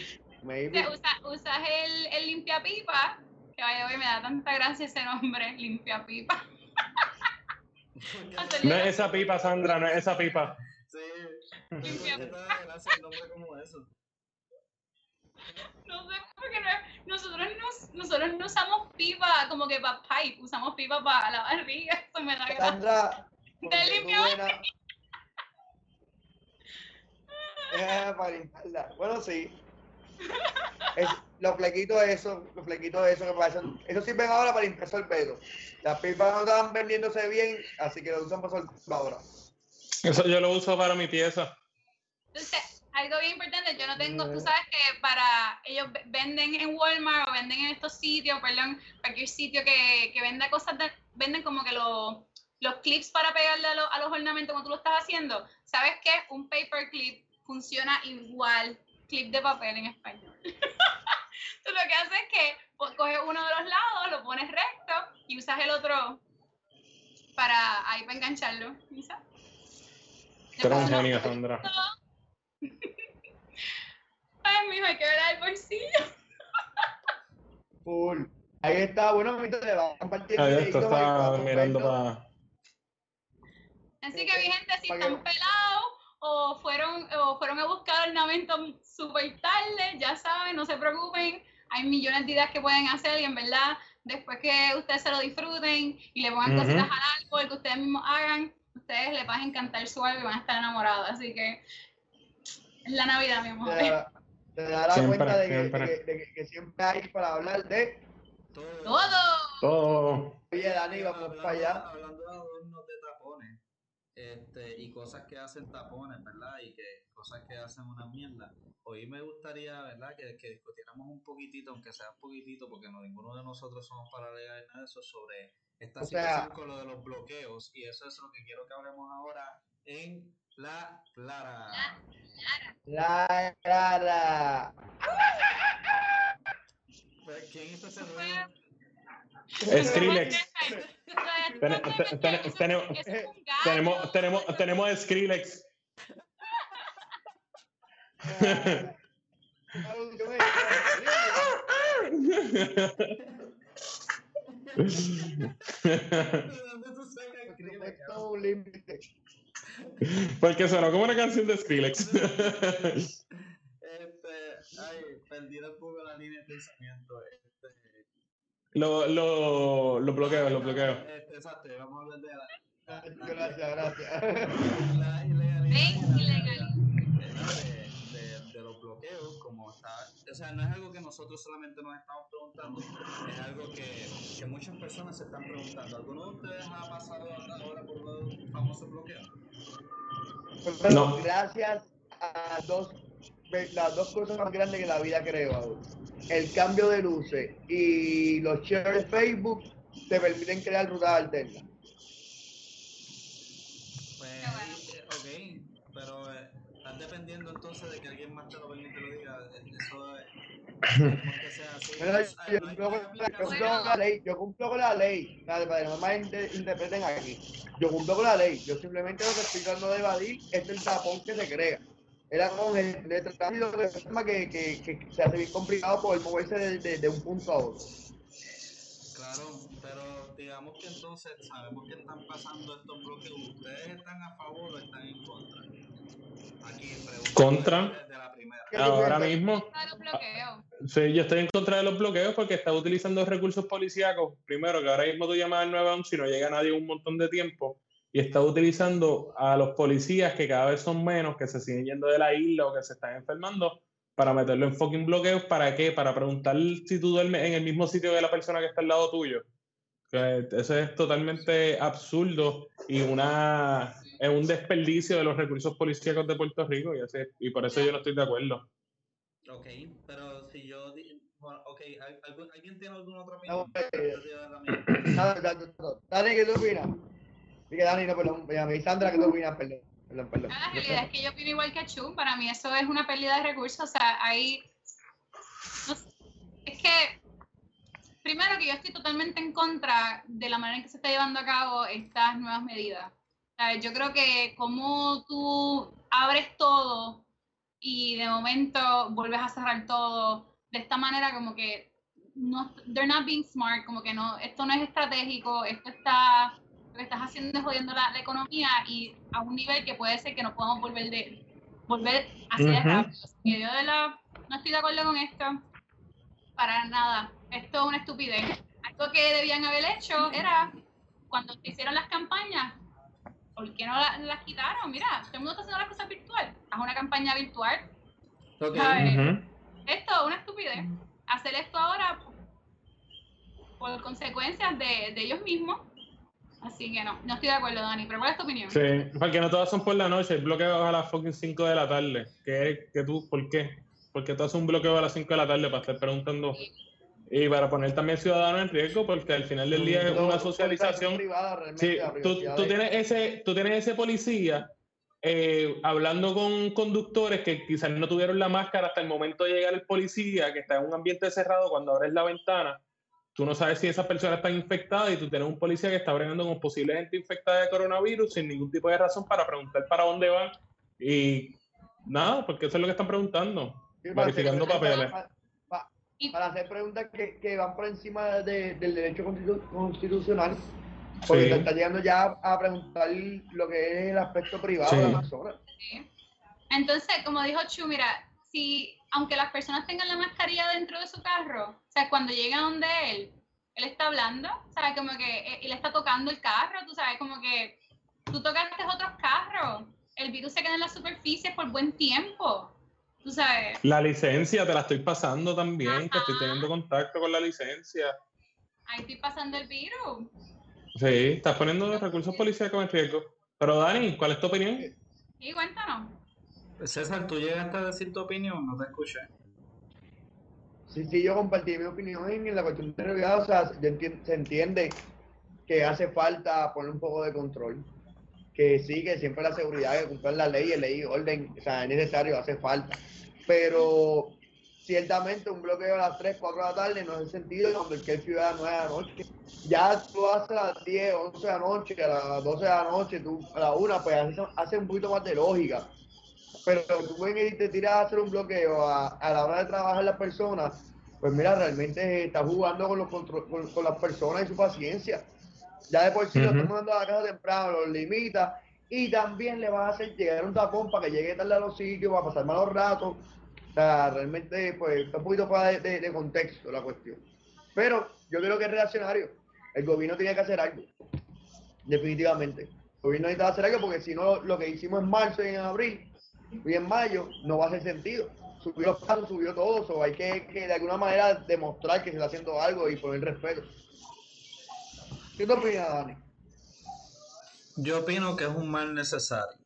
Maybe. Usas, usas el, el limpia pipa, que vaya, me da tanta gracia ese nombre, limpia pipa. No es esa pipa, Sandra, no es esa pipa. Sí. Gracias, nombre como eso. No sé por qué no nosotros, no, nosotros no usamos pipa como que para pipe, usamos pipa para la barriga. Eso me da Sandra, Te limpio. Eh, para. Bueno, sí. Es, los flequitos esos, los flequitos esos que pasan, eso sirven ahora para limpiar el pelo. Las pipas no estaban vendiéndose bien, así que lo usan para ahora. Eso yo lo uso para mi pieza. Entonces, algo bien importante, yo no tengo, tú sabes que para ellos venden en Walmart o venden en estos sitios, perdón, cualquier sitio que, que venda cosas, venden como que los, los clips para pegarle a, a los ornamentos como tú lo estás haciendo. ¿Sabes qué? Un paper clip funciona igual clip de papel en español. Tú lo que haces es que coges uno de los lados, lo pones recto y usas el otro para ahí para engancharlo. ¿Lisa? Tú eres un genio, Sandra. Ay, mijo, hay que ver el bolsillo. Full. Ahí está, bueno, le va a compartir. Ahí está mirando para. Así que, mi gente, si están pelados o fueron, o fueron a buscar ornamentos súper tarde, ya saben, no se preocupen, hay millones de ideas que pueden hacer y en verdad, después que ustedes se lo disfruten y le pongan cositas al árbol que ustedes mismos hagan, ustedes les va a encantar su árbol y van a estar enamorados, así que es la Navidad, mi amor. Te darás cuenta de que, de, que, siempre hay para hablar de todo. Todo. Oye, Dani, vamos para allá. Hablando de adornos de tapones este, y cosas que hacen tapones, ¿verdad? Y que cosas que hacen una mierda. Hoy me gustaría, ¿verdad? Que, que discutiéramos un poquitito, aunque sea un poquitito, porque no ninguno de nosotros somos paralelos en eso, sobre esta situación con lo de los bloqueos. Y eso es lo que quiero que hablemos ahora en La Clara. La Clara. ¿Quién hizo ese ruido? Skrillex. Tenemos, tenemos, tenemos Skrillex. Porque sonó como una canción de Skrillex. este, ay, perdido un poco la línea de pensamiento. Este, lo, lo, lo bloqueo, lo bloqueo. Este, exacto, vamos a hablar de la. Gracias, gracias. La ilegalidad. De, de, los bloqueos, como está. O sea, no es algo que nosotros solamente nos estamos preguntando, es algo que, que muchas personas se están preguntando. ¿Alguno de ustedes ha pasado ahora por los famosos bloqueos? No. Gracias a dos, las dos cosas más grandes que la vida creó. El cambio de luces y los shares de Facebook te permiten crear rutas alternas. Pues, ok, pero eh, estás dependiendo entonces de que alguien más te lo venga y te lo diga. Eso es. Yo, cumplo con la ley, yo cumplo con la ley, para que no más interpreten aquí. Yo cumplo con la ley, yo simplemente lo que estoy tratando de evadir es el tapón que se crea. Era con el de tránsito de forma que, que, que, se hace bien complicado poder moverse de, de, de un punto a otro. Claro, pero digamos que entonces sabemos que están pasando estos bloques. ¿Ustedes están a favor o están en contra? Aquí, contra. De la primera. Ahora mismo. Los Sí, yo estoy en contra de los bloqueos porque está utilizando recursos policíacos. Primero, que ahora mismo tú llamas al 911 y no llega nadie un montón de tiempo. Y está utilizando a los policías que cada vez son menos, que se siguen yendo de la isla o que se están enfermando, para meterlo en fucking bloqueos. ¿Para qué? Para preguntar si tú duermes en el mismo sitio que la persona que está al lado tuyo. Eso es totalmente absurdo y una es un desperdicio de los recursos policíacos de Puerto Rico y, así, y por eso yo no estoy de acuerdo. Ok, pero si yo... Bueno, ok, ¿alguien tiene alguna otra opinión? Dani, ¿qué tú opinas? Dije Dani, no, perdón, me Sandra, ¿qué tú opinas? Perdón, perdón, perdón. la realidad es que yo opino igual que Chu, para mí eso es una pérdida de recursos, o sea, hay... No sé, es que primero que yo estoy totalmente en contra de la manera en que se está llevando a cabo estas nuevas medidas. Yo creo que como tú abres todo y de momento vuelves a cerrar todo de esta manera como que no, they're not being smart, como que no, esto no es estratégico, esto está, lo que estás haciendo es jodiendo la, la economía y a un nivel que puede ser que no podamos volver de, volver así de rápido. Yo de la, no estoy de acuerdo con esto, para nada, esto es una estupidez. Algo que debían haber hecho era, cuando se hicieron las campañas, ¿por qué no las la quitaron? Mira, todo el mundo está haciendo las cosas virtual. Haz una campaña virtual. Okay. Esto es una estupidez. Hacer esto ahora por consecuencias de, de, ellos mismos. Así que no, no estoy de acuerdo, Dani. Pero ¿cuál es tu opinión? Sí, porque no todas son por la noche. El bloqueo a las fucking 5 de la tarde. ¿Qué, qué tú, ¿Por qué? Porque tú haces un bloqueo a las 5 de la tarde para estar preguntando. Sí. Y para poner también ciudadano en riesgo, porque al final del día es una socialización. Sí, tú, tú, tienes ese, tú tienes ese policía eh, hablando con conductores que quizás no tuvieron la máscara hasta el momento de llegar el policía, que está en un ambiente cerrado, cuando abres la ventana, tú no sabes si esa persona está infectada y tú tienes un policía que está bregando con posible gente infectada de coronavirus sin ningún tipo de razón para preguntar para dónde van. Y nada, porque eso es lo que están preguntando, verificando papeles para hacer preguntas que, que van por encima de, del derecho constitucional, porque sí. te está llegando ya a preguntar lo que es el aspecto privado sí. de la persona. Sí. Entonces, como dijo Chu, mira, si aunque las personas tengan la mascarilla dentro de su carro, o sea, cuando llega donde él, él está hablando, o sea, como que él está tocando el carro, tú sabes, como que tú tocaste otros carros, el virus se queda en la superficie por buen tiempo. Tú sabes. La licencia te la estoy pasando también, Ajá. que estoy teniendo contacto con la licencia. Ahí estoy pasando el virus. Sí, estás poniendo los recursos policíacos en riesgo. Pero Dani, ¿cuál es tu opinión? Sí, cuéntanos. César, tú llegaste a decir tu opinión, no te escuché. Sí, sí, yo compartí mi opinión en la cuestión de realidad, o sea, se entiende que hace falta poner un poco de control que sí, que siempre la seguridad, que cumplir la ley, el ley y orden, o sea, es necesario, hace falta. Pero ciertamente un bloqueo a las 3, 4 de la tarde no es el sentido cuando el que ciudad las 9 de la noche. Ya tú haces a las 10, 11 de la noche, a las 12 de la noche, tú a la 1, pues hace, un poquito más de lógica. Pero tú vienes y te tiras a hacer un bloqueo a, la hora de trabajar las personas, pues mira, realmente estás jugando con, los con, las personas y su paciencia. Ya de por sí lo estás mandando a la casa temprano, los limita y también le vas a hacer llegar un tapón para que llegue tarde a los sitios, para pasar malos ratos sea, realmente, pues, está un poquito fuera de, contexto la cuestión. Pero yo creo que es reaccionario. El gobierno tiene que hacer algo. Definitivamente. El gobierno necesita hacer algo porque si no, lo que hicimos en marzo y en abril y en mayo no va a hacer sentido. Subió los pasos, subió todo. O hay que, que, de alguna manera demostrar que se está haciendo algo y poner respeto. ¿Qué te opinas, Dani? Yo opino que es un mal necesario.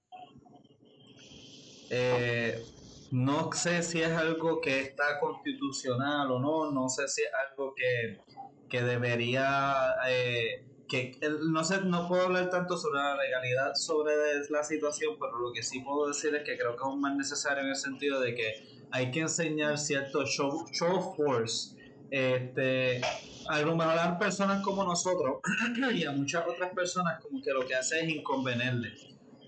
Eh, no sé si es algo que está constitucional o no, no sé si es algo que, debería, eh, que no sé, no puedo hablar tanto sobre la legalidad sobre la situación, pero lo que sí puedo decir es que creo que es más necesario en el sentido de que hay que enseñar cierto show, show force, este, a lo mejor a personas como nosotros y a muchas otras personas como que lo que hace es inconvenirle,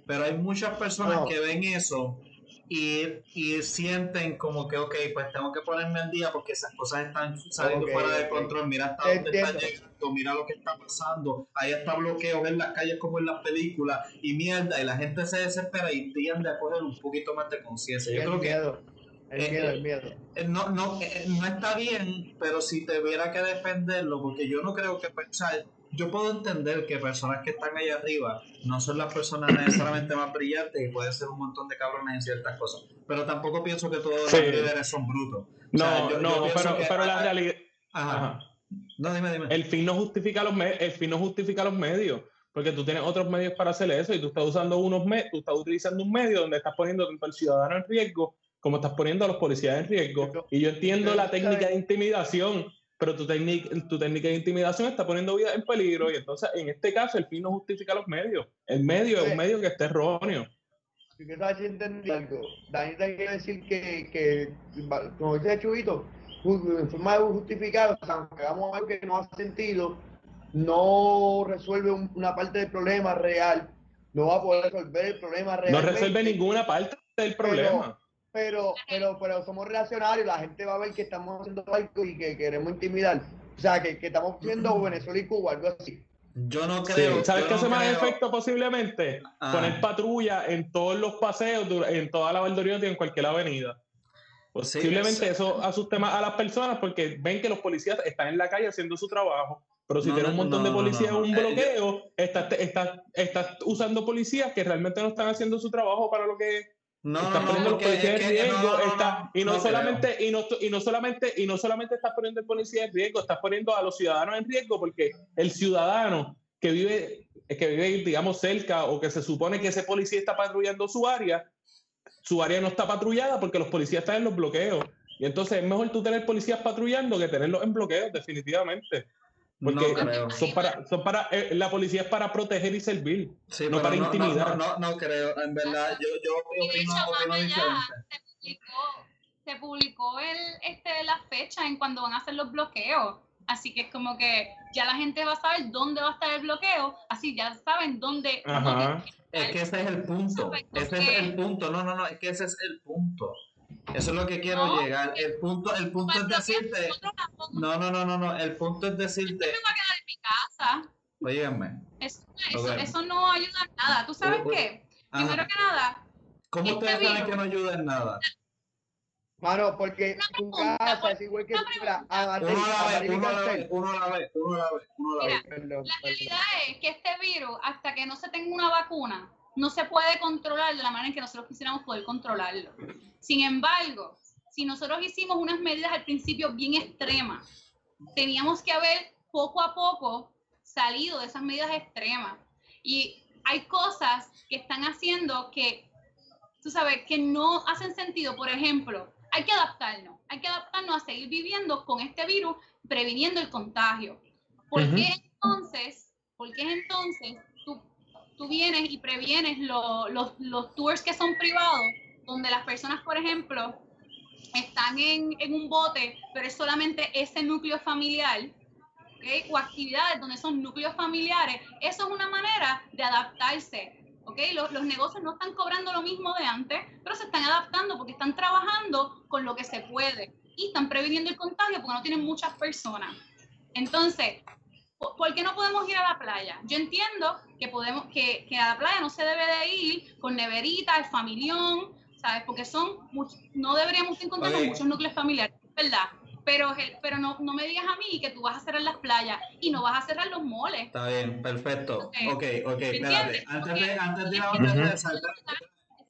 pero hay muchas personas que ven eso y, sienten como que, ok, pues tengo que ponerme al día porque esas cosas están saliendo fuera de control. Mira hasta dónde está llegando, mira lo que está pasando. Ahí está bloqueo en las calles como en las películas y mierda. Y la gente se desespera y tiende a coger un poquito más de conciencia. Yo creo miedo. que. El miedo, el miedo. Eh, no, no, eh, no está bien, pero si tuviera que defenderlo, porque yo no creo que. O yo puedo entender que personas que están ahí arriba no son las personas necesariamente más brillantes y pueden ser un montón de cabrones en ciertas cosas. Pero tampoco pienso que todos los líderes son brutos. No, no, pero, pero la realidad. Ajá. No, dime, dime. El fin no justifica los el fin no justifica los medios. Porque tú tienes otros medios para hacer eso y tú estás usando unos medios, tú estás utilizando un medio donde estás poniendo tanto al ciudadano en riesgo como estás poniendo a los policías en riesgo. Y yo entiendo la técnica de intimidación, pero tu, técnica, tu técnica de intimidación está poniendo vida en peligro y entonces en este caso el fin no justifica los medios. El medio es un medio que está erróneo. Si que sabes si entendí algo, Dani te quiere decir que, que como dice Chubito, en forma de justificar, o sea, hagamos algo que no hace sentido, no resuelve una parte del problema real, no va a poder resolver el problema real. No resuelve ninguna parte del problema pero, pero, pero somos reaccionarios, la gente va a ver que estamos haciendo algo y que queremos intimidar. O sea, que, que estamos viendo Venezuela y Cuba, algo así. Yo no creo. ¿Sabes qué hace más efecto posiblemente? Ah. Poner patrulla en todos los paseos, en toda la Valdoriotti, en cualquier avenida. Posiblemente eso asuste más a las personas porque ven que los policías están en la calle haciendo su trabajo. Pero si tienes un montón de policías en un eh, bloqueo, estás, estás, estás usando policías que realmente no están haciendo su trabajo para lo que no, estás poniendo los policías en riesgo, y no, solamente, y no, y no solamente, y no solamente estás poniendo el policía en riesgo, estás poniendo a los ciudadanos en riesgo, porque el ciudadano que vive, que vive, digamos, cerca, o que se supone que ese policía está patrullando su área, su área no está patrullada porque los policías están en los bloqueos. Y entonces es mejor tú tener policías patrullando que tenerlos en bloqueos, definitivamente. Porque son para, son para eh, la policía es para proteger y servir, no para intimidar. No, no, creo, en verdad, yo, yo opino, opino diferente. Se publicó, se publicó el, este, la fecha en cuando van a hacer los bloqueos. Así que es como que ya la gente va a saber dónde va a estar el bloqueo, así ya saben dónde. dónde es que ese es el punto. Ese es el punto. No, no, no, es que ese es el punto. Eso es lo que quiero llegar. El punto, el punto es decirte. No, no, no, no, no. El punto es decirte. Yo me voy a quedar en mi casa. Óyeme. Eso, eso, eso, no ayuda en nada. ¿Tú sabes qué? Primero que nada. ¿Cómo este ustedes saben que no ayuda en nada? Mano, porque tu casa es igual que mira, a uno a la vez, uno a la vez, uno a la vez, uno a la vez, uno a la vez. La realidad es que este virus, hasta que no se tenga una vacuna, no se puede controlar de la manera en que nosotros quisiéramos poder controlarlo. Sin embargo, si nosotros hicimos unas medidas al principio bien extremas, teníamos que haber poco a poco salido de esas medidas extremas. Y hay cosas que están haciendo que, tú sabes, que no hacen sentido. Por ejemplo, hay que adaptarnos, hay que adaptarnos a seguir viviendo con este virus, previniendo el contagio. ¿Por qué entonces, por qué entonces tú vienes y previenes los, los tours que son privados, donde las personas, por ejemplo, están en, en un bote, pero es solamente ese núcleo familiar, ¿okay? o actividades donde son núcleos familiares, eso es una manera de adaptarse. ¿okay? Los, los, negocios no están cobrando lo mismo de antes, pero se están adaptando porque están trabajando con lo que se puede y están previniendo el contagio porque no tienen muchas personas. Entonces, ¿por qué no podemos ir a la playa? Yo entiendo que podemos que, que a la playa no se debe de ir con neverita, el familión, ¿sabes? Porque son, no deberíamos encontrar con muchos núcleos familiares, ¿verdad? Pero, pero no, no, me digas a mí que tú vas a cerrar las playas y no vas a cerrar los moles. Está bien, perfecto. Ok, ok, espérate. Antes de, antes de ir a donde César,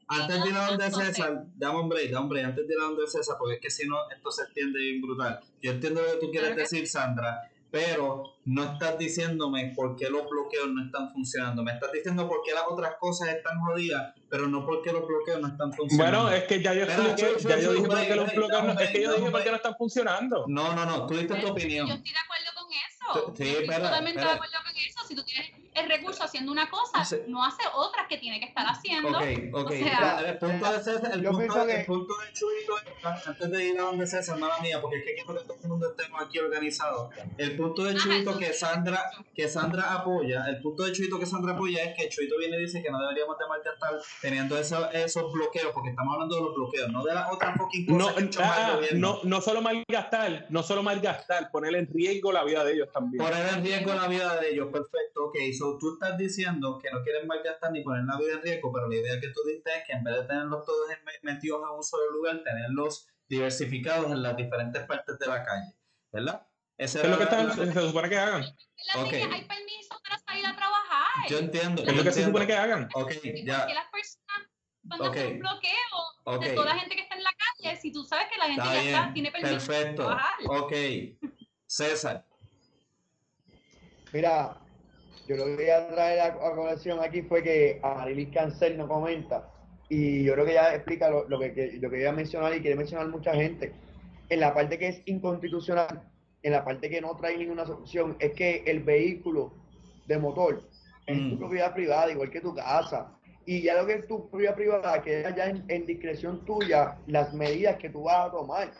antes de ir a donde César, dame un break, dame un break, antes de ir a donde César, porque es que si no, esto se extiende bien brutal. Yo entiendo lo que tú quieres decir, Sandra, pero no estás diciéndome por qué los bloqueos no están funcionando. Me estás diciendo por qué las otras cosas están jodidas, pero no por qué los bloqueos no están funcionando. Bueno, es que ya yo, expliqué, ya yo dije por qué los bloqueos no, es que yo dije por qué no están funcionando. No, no, no, tú diste tu opinión. Yo estoy de acuerdo con eso. Sí, estoy totalmente de acuerdo con eso. Si tú tienes el recurso haciendo una cosa, no hace otras que tiene que estar haciendo. Ok, ok. O sea, el punto de César, el, punto, el punto de Chuito, antes de ir a donde César, mala mía, porque es que quiero que todo el mundo estemos aquí organizado. El punto de Chuito que Sandra, que Sandra apoya, el punto de Chuito que Sandra apoya es que Chuito viene y dice que no deberíamos de malgastar teniendo esos, esos bloqueos, porque estamos hablando de los bloqueos, no de las otras fucking cosas no, que ah, no, no solo malgastar, no solo malgastar, poner en riesgo la vida de ellos también. Poner en riesgo la vida de ellos, perfecto, ok, so tú estás diciendo que no quieren malgastar ni poner la vida en riesgo, pero la idea que tú diste es que en vez de tenerlos todos metidos en un solo lugar, tenerlos diversificados en las diferentes partes de la calle, ¿verdad? Ese es lo que están, se supone que hagan. Okay. Hay permiso para salir a trabajar. Yo entiendo. Es lo que se supone que hagan. Ok, ya. las personas cuando okay. un bloqueo de toda la gente que está en la calle, si tú sabes que la gente ya está, tiene permiso Perfecto. para trabajar. Ok. César. Mira, yo lo que quería traer a, a colación aquí fue que Amarilis Cancel no comenta, y yo creo que ella explica lo, lo que, lo que quería mencionar y quiere mencionar mucha gente. En la parte que es inconstitucional, en la parte que no trae ninguna solución, es que el vehículo de motor es tu mm. propiedad privada, igual que tu casa. Y ya lo que es tu propiedad privada, queda ya en, en discreción tuya las medidas que tú vas a tomar.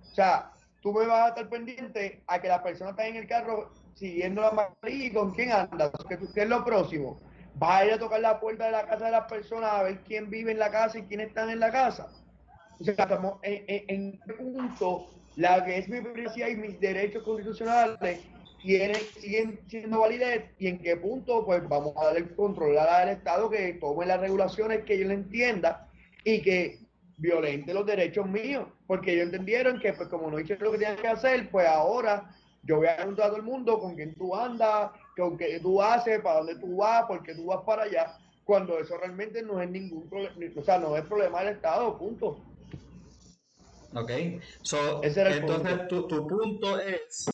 O sea, tú me vas a estar pendiente a que la persona está en el carro siguiendo la mayoría y con quién anda, ¿Qué, ¿qué, es lo próximo? ¿Vas a ir a tocar la puerta de la casa de las personas a ver quién vive en la casa y quién están en la casa? O estamos en, en punto, la que es mi privacidad y mis derechos constitucionales tienen, siguen siendo validez y en qué punto pues vamos a darle control al Estado que tome las regulaciones que yo le entienda y que violente los derechos míos, porque ellos entendieron que pues como no hicieron lo que tenían que hacer, pues ahora yo voy a preguntar a todo el mundo con quién tú andas, con qué tú haces, para dónde tú vas, por qué tú vas para allá, cuando eso realmente no es ningún problema, o sea, no es problema del Estado, punto. Ok, so, entonces Tu, tu, punto es,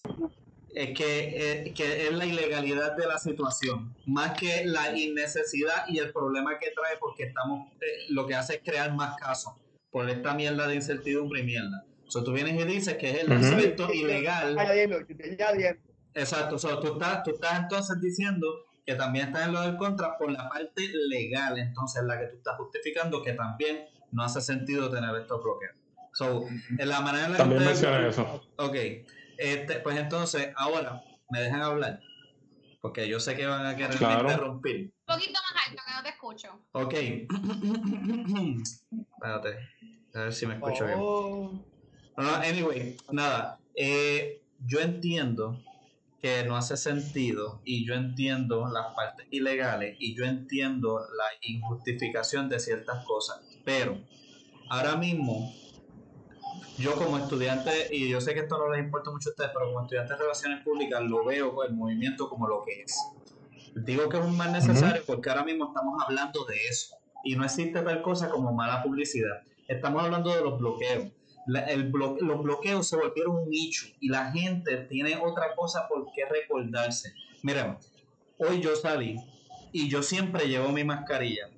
es que, eh, que, es la ilegalidad de la situación, más que la innecesidad y el problema que trae porque estamos, eh, lo que hace es crear más casos por esta mierda de incertidumbre y mierda. So, tú vienes y dices que es el aspecto ilegal. Exacto, so, tú, estás, tú estás entonces diciendo que también estás en lo del contra por la parte legal, entonces la que tú estás justificando que también no hace sentido tener estos bloqueos. So, en la manera en la también menciona eso. Ok, este, pues entonces, ahora, me dejan hablar. Porque yo sé que van a querer interrumpir. Un poquito más alto, que no te escucho. Ok. Espérate. A ver si me escucho bien. No, anyway, nada. Eh, yo entiendo que no hace sentido y yo entiendo las partes ilegales y yo entiendo la injustificación de ciertas cosas, pero ahora mismo yo como estudiante, y yo sé que esto no les importa mucho a ustedes, pero como estudiante de relaciones públicas lo veo el movimiento como lo que es. Digo que es un mal necesario porque ahora mismo estamos hablando de eso y no existe tal cosa como mala publicidad. Estamos hablando de los bloqueos los bloqueos se volvieron un nicho y la gente tiene otra cosa por qué recordarse. Mira, hoy yo salí y yo siempre llevo mi mascarilla.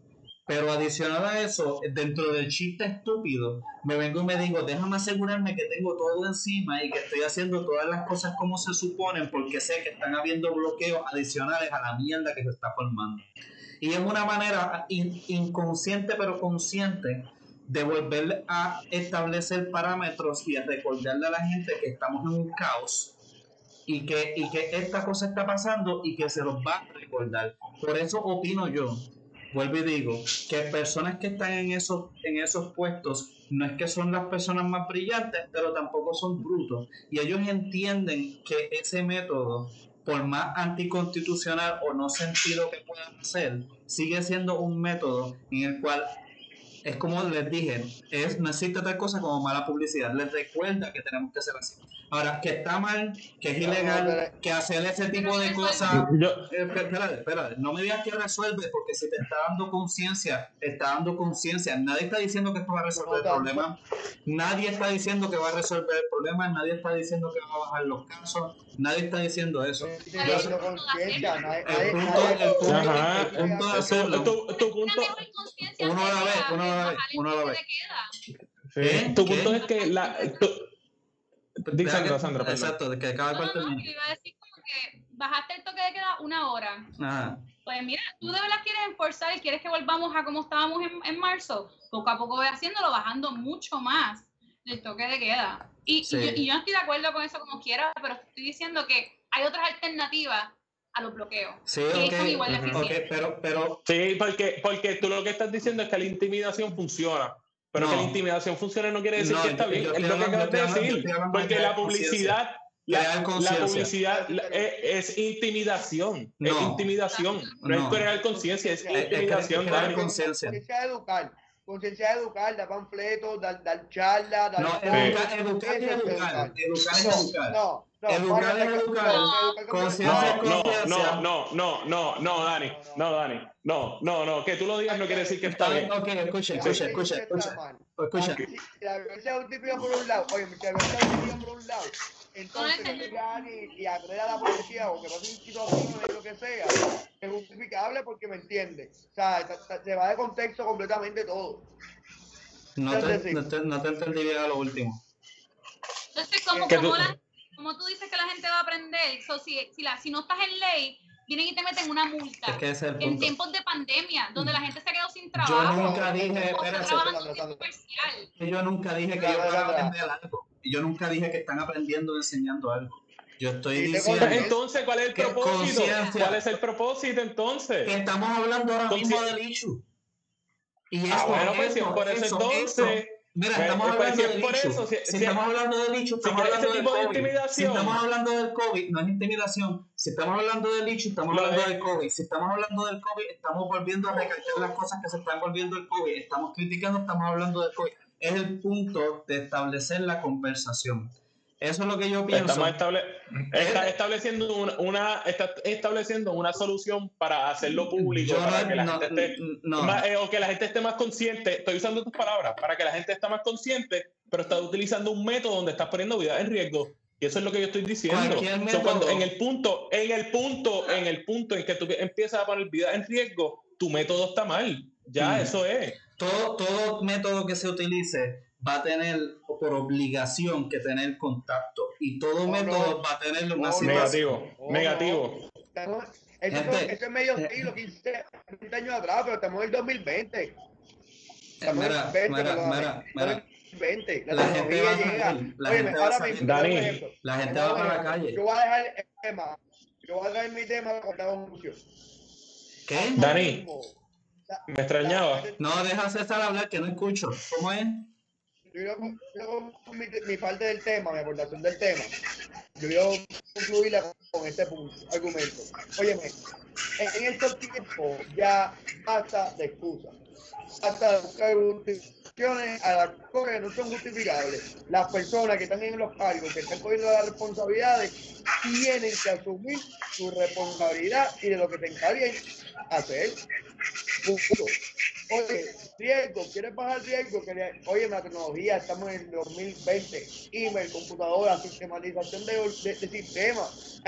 Pero adicional a eso, dentro del chiste estúpido, me vengo y me digo, déjame asegurarme que tengo todo encima y que estoy haciendo todas las cosas como se suponen porque sé que están habiendo bloqueos adicionales a la mierda que se está formando. Y es una manera inconsciente pero consciente de volver a establecer parámetros y a recordarle a la gente que estamos en un caos y que, y que esta cosa está pasando y que se los va a recordar. Por eso opino yo, vuelvo y digo, que personas que están en esos, en esos puestos no es que son las personas más brillantes, pero tampoco son brutos. Y ellos entienden que ese método, por más anticonstitucional o no sentido que puedan hacer, sigue siendo un método en el cual es como les dije, es, no existe tal cosa como mala publicidad. Les recuerda que tenemos que ser así. Ahora, que está mal, que es ilegal, que hacer ese tipo de cosas. Eh, espérate, espérate, no me digas que resuelve, porque si te está dando conciencia, te está dando conciencia. Nadie está diciendo que esto va a resolver el problema. Nadie está diciendo que va a resolver el problema. Nadie está diciendo que va a bajar los casos. Nadie está diciendo eso. El punto, el punto, de hacerlo. Tu punto. Uno a la vez, uno a la vez, uno a la vez. Tu punto es que la. Dice Sandra, Sandra, Exacto, de que acaba el no, no, iba a decir como que bajaste el toque de queda una hora. Ajá. Pues mira, tú de verdad quieres enforzar y quieres que volvamos a como estábamos en, en marzo. Poco a poco voy haciéndolo, bajando mucho más el toque de queda. Y, y, yo, y, yo, no estoy de acuerdo con eso como quiera, pero estoy diciendo que hay otras alternativas a los bloqueos. Sí, okay. igual okay, pero, pero... Sí, porque, porque tú lo que estás diciendo es que la intimidación funciona. Pero que la intimidación funcione no quiere decir que está bien. es lo que acabas de decir. Porque la publicidad. La, publicidad es, intimidación. es intimidación. No, es crear conciencia, es intimidación. Es conciencia. educar. Conciencia educar, dar panfletos, dar, dar charlas. Dar no, educar, educar educar. Educar es educar. No, Educar educar. Conciencia no, no, no, no, no, no, Dani. No, Dani. No, no, no. Que tú lo digas no quiere decir que está bien. Ok, escucha, escucha, escucha, escucha. Escucha. La violencia es un por un lado. Oye, la violencia es un por un lado. Entonces, y, y agreda a la policía o que pasen situaciones, lo que sea, es justificable porque me entiende. O sea, se va de contexto completamente todo. No te, no te, no te entendí bien a lo último. Entonces, como, como la como tú dices que la gente va a aprender, si, si, la, si no estás en ley, vienen y te meten una multa. Es que es el en tiempos de pandemia, donde la gente se quedó sin trabajo. Yo nunca dije, yo nunca dije que van a aprender algo. Yo nunca dije que están aprendiendo enseñando algo. Yo estoy diciendo. Entonces, ¿cuál es el propósito? ¿Cuál es el propósito entonces? estamos hablando ahora mismo del issue. Y ah, bueno, pues si por eso, entonces. Mira, estamos hablando del dicho. si, estamos hablando del dicho, estamos hablando del COVID. Si estamos hablando del COVID, no es intimidación. Si estamos hablando del dicho, estamos hablando del COVID. Si estamos hablando del COVID, estamos volviendo a recalcar las cosas que se están volviendo el COVID. Estamos criticando, estamos hablando del COVID. Es el punto de establecer la conversación. Eso es lo que yo pienso. Estamos estable, está estableciendo una, está estableciendo una solución para hacerlo público, para que la gente esté más, eh, o que la gente esté más consciente. Estoy usando tus palabras, para que la gente esté más consciente, pero está utilizando un método donde estás poniendo vida en riesgo. Y eso es lo que yo estoy diciendo. cuando en el punto, en el punto, en el punto en que tú empiezas a poner vida en riesgo, tu método está mal. Ya, eso es. Todo, todo método que se utilice va a tener por obligación que tener contacto y todo método va a tener una Negativo, negativo. Esto, es medio siglo, 15, años atrás, pero estamos en el 2020. Estamos en el 2020, La, gente va a salir, la gente va a salir. la gente va para la calle. Yo voy a dejar el tema, yo voy a dejar mi tema con la conclusión. ¿Qué? Dani, me extrañaba. No, deja César hablar que no escucho. ¿Cómo es? Yo mi, mi, parte del tema, mi aportación del tema, yo quiero concluirla con este punto, argumento. Óyeme, en, estos tiempos ya basta de excusas, hasta de buscar justificaciones a las cosas que no son justificables. Las personas que están en los cargos, que están cogiendo las responsabilidades, tienen que asumir su responsabilidad y de lo que tenga bien hacer. Punto. Oye, riesgo, ¿quieres bajar riesgo? Oye, la tecnología, estamos en el 2020, email, computadora, sistematización de, de, de sistemas.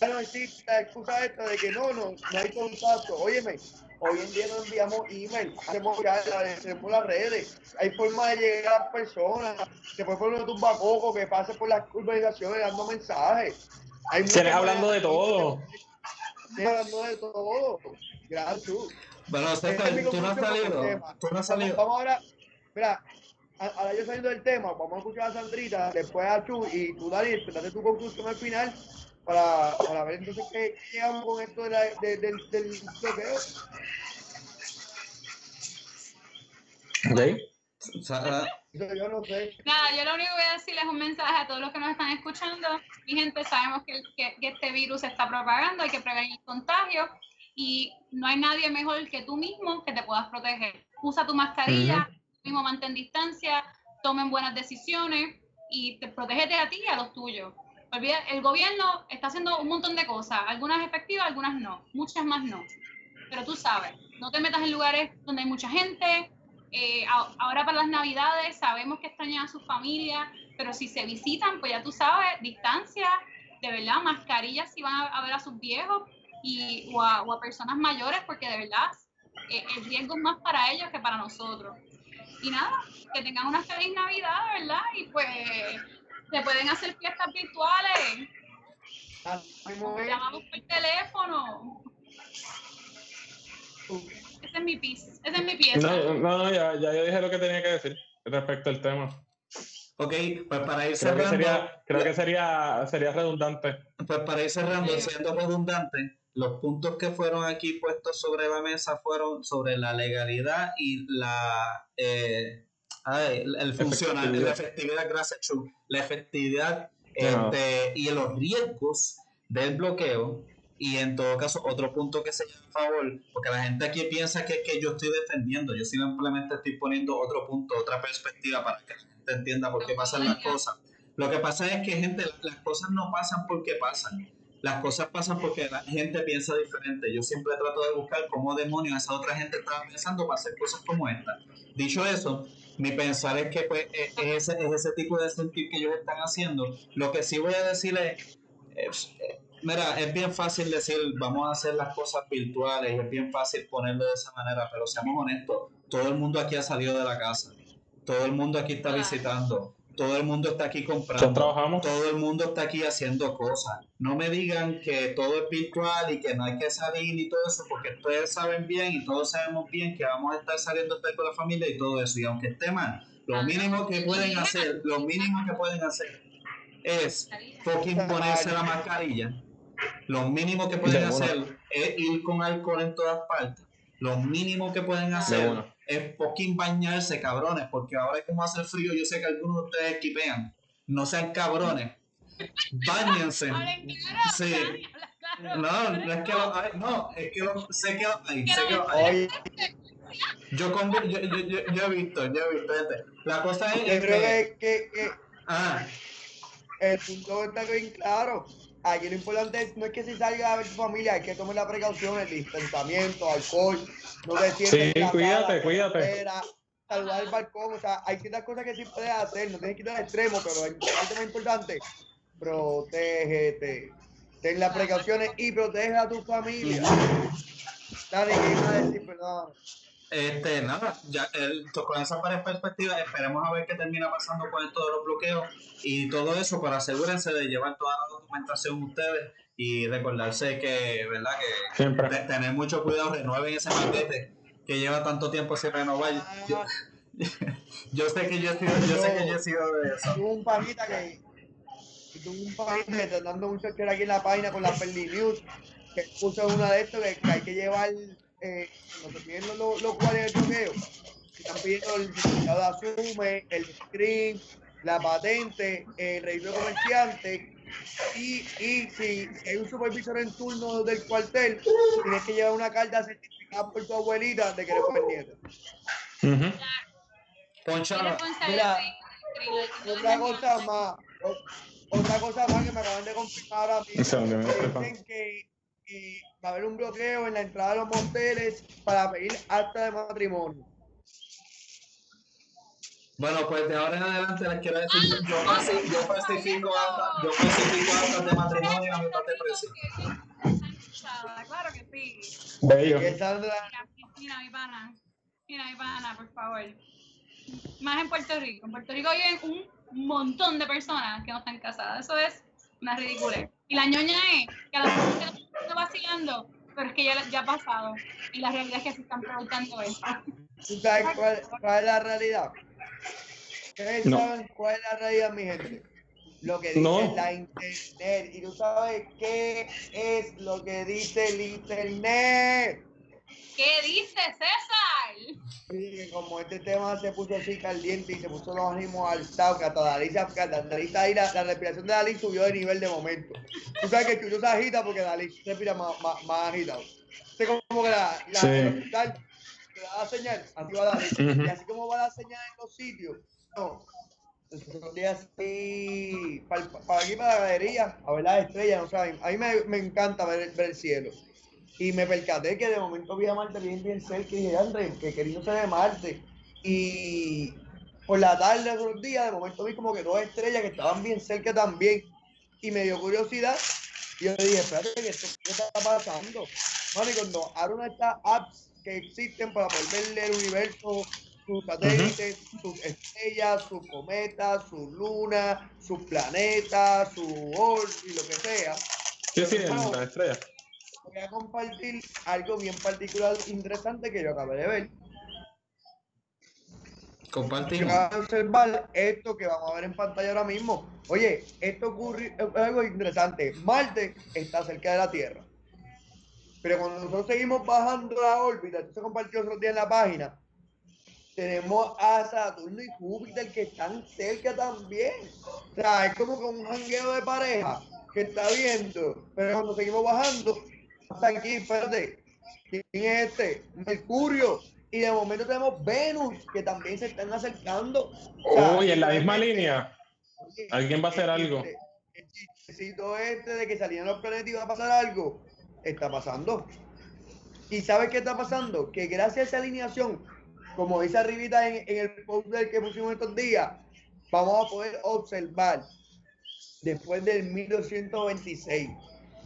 no existe la excusa esta de que no, no, no hay contacto. Óyeme, hoy en día no enviamos email, hacemos ya hacemos las redes, hay forma de llegar a las personas, se puede poner un tumbacoco que pase por las urbanizaciones dando mensajes. Se les hablando de todo. Se hablando de todo. Gracias. Bueno, César, tú no has salido. Tú no has salido. Vamos ahora, Mira, ahora yo saliendo del tema, vamos a escuchar a Sandrita, después a tú y tú, Dani, date tu conclusión al final para, para ver entonces qué llegamos con esto de la, de, del, del bloqueo. Okay. Yo no sé. Nada, yo lo único que voy a decirles es un mensaje a todos los que nos están escuchando. Mi gente, sabemos que, que, este virus se está propagando, hay que prevenir el contagio y no hay nadie mejor que tú mismo que te puedas proteger. Usa tu mascarilla, mismo mantén distancia, tomen buenas decisiones y te protégete a ti y a los tuyos. Olvida, el gobierno está haciendo un montón de cosas, algunas efectivas, algunas no, muchas más no. Pero tú sabes, no te metas en lugares donde hay mucha gente. Eh, ahora para las navidades sabemos que extrañan a sus familias, pero si se visitan, pues ya tú sabes, distancia, de verdad, mascarillas si van a, ver a sus viejos y, o, a, personas mayores, porque de verdad eh, el riesgo es más para ellos que para nosotros. Y nada, que tengan una feliz Navidad, ¿verdad? Y pues se pueden hacer fiestas virtuales. Llamamos por teléfono. Ese es mi pieza. Ese es mi pieza. No, no, ya, ya yo dije lo que tenía que decir respecto al tema. Ok, pues para ir cerrando. Creo que sería, creo que sería, sería redundante. Pues para ir cerrando, siendo redundante, los puntos que fueron aquí puestos sobre la mesa fueron sobre la legalidad y la eh, el funcional, la efectividad, gracias, la efectividad este, y los riesgos del bloqueo. Y en todo caso, otro punto que se llama a favor, porque la gente aquí piensa que, que yo estoy defendiendo, yo simplemente estoy poniendo otro punto, otra perspectiva para que la gente entienda por qué pasan las cosas. Lo que pasa es que, gente, las cosas no pasan porque pasan. Las cosas pasan porque la gente piensa diferente. Yo siempre trato de buscar cómo demonios esa otra gente está pensando para hacer cosas como esta. Dicho eso, mi pensar es que pues, e, es, ese, es ese tipo de sentir que ellos están haciendo. Lo que sí voy a decir es, mira, es bien fácil decir, vamos a hacer las cosas virtuales, es bien fácil ponerlo de esa manera, pero seamos honestos, todo el mundo aquí ha salido de la casa, todo el mundo aquí está visitando, todo el mundo está aquí comprando, todo el mundo está aquí haciendo cosas. No me digan que todo es virtual y que no hay que salir y todo eso, porque ustedes saben bien y todos sabemos bien que vamos a estar saliendo a estar con la familia y todo eso. Y aunque esté mal, lo mínimo que pueden hacer, lo mínimo que pueden hacer es fucking ponerse la mascarilla. Lo mínimo que pueden hacer es ir con alcohol en todas partes. Lo mínimo que pueden hacer es fucking bañarse, cabrones, porque ahora como hace frío, yo sé que algunos de ustedes equipean. No sean cabrones. Bañense. Sí. No, no es que lo hay, no, es que lo, sé que lo hay, sé que lo hay. Yo, con, yo, yo, yo, yo, he visto, yo he visto, gente. La cosa es. Yo creo que, que, que ah. el punto está bien claro. Aquí lo importante no es que si salga a ver tu familia, hay que tomar la precaución, el distanciamiento, alcohol, no te sientes. Sí, cuídate, cuídate. saludar el balcón, o sea, hay ciertas cosas que sí puedes hacer, no tienes que ir al extremo, pero es más importante, protégete. Ten las precauciones y protege a tu familia. Dale, ¿qué iba a decir? Perdón. Este, nada, ya el, con esa perspectiva esperemos a ver qué termina pasando con todos los bloqueos y todo eso, pero asegúrense de llevar toda la documentación ustedes y recordarse que, ¿verdad? Que tener mucho cuidado, renueven ese paquete que lleva tanto tiempo sin renovar. Yo, yo sé que yo he sido, yo, sé que yo he sido de eso. Tuve un panita que tuve un panita que está dando mucho que aquí en la página con la Perli News que puso una de estos que hay que llevar eh, cuando se piden los, los cuales de bloqueo, están pidiendo el certificado de asume, el screen, la patente, el registro de comerciante y, y si hay un supervisor en turno del cuartel, tienes que llevar una carta certificada por tu abuelita de que eres nieto. Uh Mira, otra cosa más, otra cosa más que me acaban de confirmar ahora mismo. Dicen que y va a haber un bloqueo en la entrada de los moteles para pedir acta de matrimonio. Bueno, pues de ahora en adelante les quiero decir, yo, yo pacifico actas, yo pacifico actas de matrimonio a mi parte precio. Claro que sí. Bello. Mira, mi pana, mira mi pana, por favor. Más en Puerto Rico. En Puerto Rico viven un montón de personas que no están casadas. Eso es una ridícula. Y la ñoña es que a la gente está vacilando, pero es que ya, ya ha pasado. Y la realidad es que se están preguntando eso. ¿Tú sabes cuál, es la realidad? ¿Ustedes saben cuál es la realidad, mi gente? Lo que dice la internet. ¿Y tú sabes qué es lo que dice el internet? ¿Qué dice César? Sí, como este tema se puso así caliente y se puso los ánimos alzados, que hasta Dalí, ahí la, la, respiración de Dalí subió de nivel de momento. Tú sabes que el chucho se agita porque Dalí se respira más, más, más agitado. Es como que la, la, sí. la señal, así va Dalí. Y así como va la señal en los sitios, no. Esos días así, para, para aquí para la galería, a ver las estrellas, no saben. A mí me, me encanta ver, ver el cielo. Y me percaté que de momento vi a Marte bien, bien cerca y dije, André, que querido de Marte. Y por la tarde, otros días, de momento vi como que dos estrellas que estaban bien cerca también. Y me dio curiosidad. Y yo dije, espérate, ¿qué, ¿qué está pasando? Bueno, y cuando abro estas apps que existen para poder ver el universo, sus satélites, sus estrellas, sus cometas, sus lunas, sus planetas, su orbe y lo que sea. ¿Qué sí, las estrellas? Voy a compartir algo bien particular, interesante que yo acabé de ver. Compartimos. Yo acabo de observar esto que vamos a ver en pantalla ahora mismo. Oye, esto ocurre, es algo interesante. Marte está cerca de la Tierra. Pero cuando nosotros seguimos bajando la órbita, esto se compartió otro día en la página, tenemos a Saturno y Júpiter que están cerca también. O sea, es como con un jangueo de pareja que está viendo. Pero cuando seguimos bajando, aquí, espérate. ¿Quién es este? Mercurio. Y de momento tenemos Venus, que también se están acercando. Uy, en la misma línea. ¿Alguien va a hacer algo? El chistecito este de que salían los planetas y va a pasar algo, está pasando. ¿Y sabes qué está pasando? Que gracias a esa alineación, como dice arribita en, en el post que pusimos estos días, vamos a poder observar después del 1226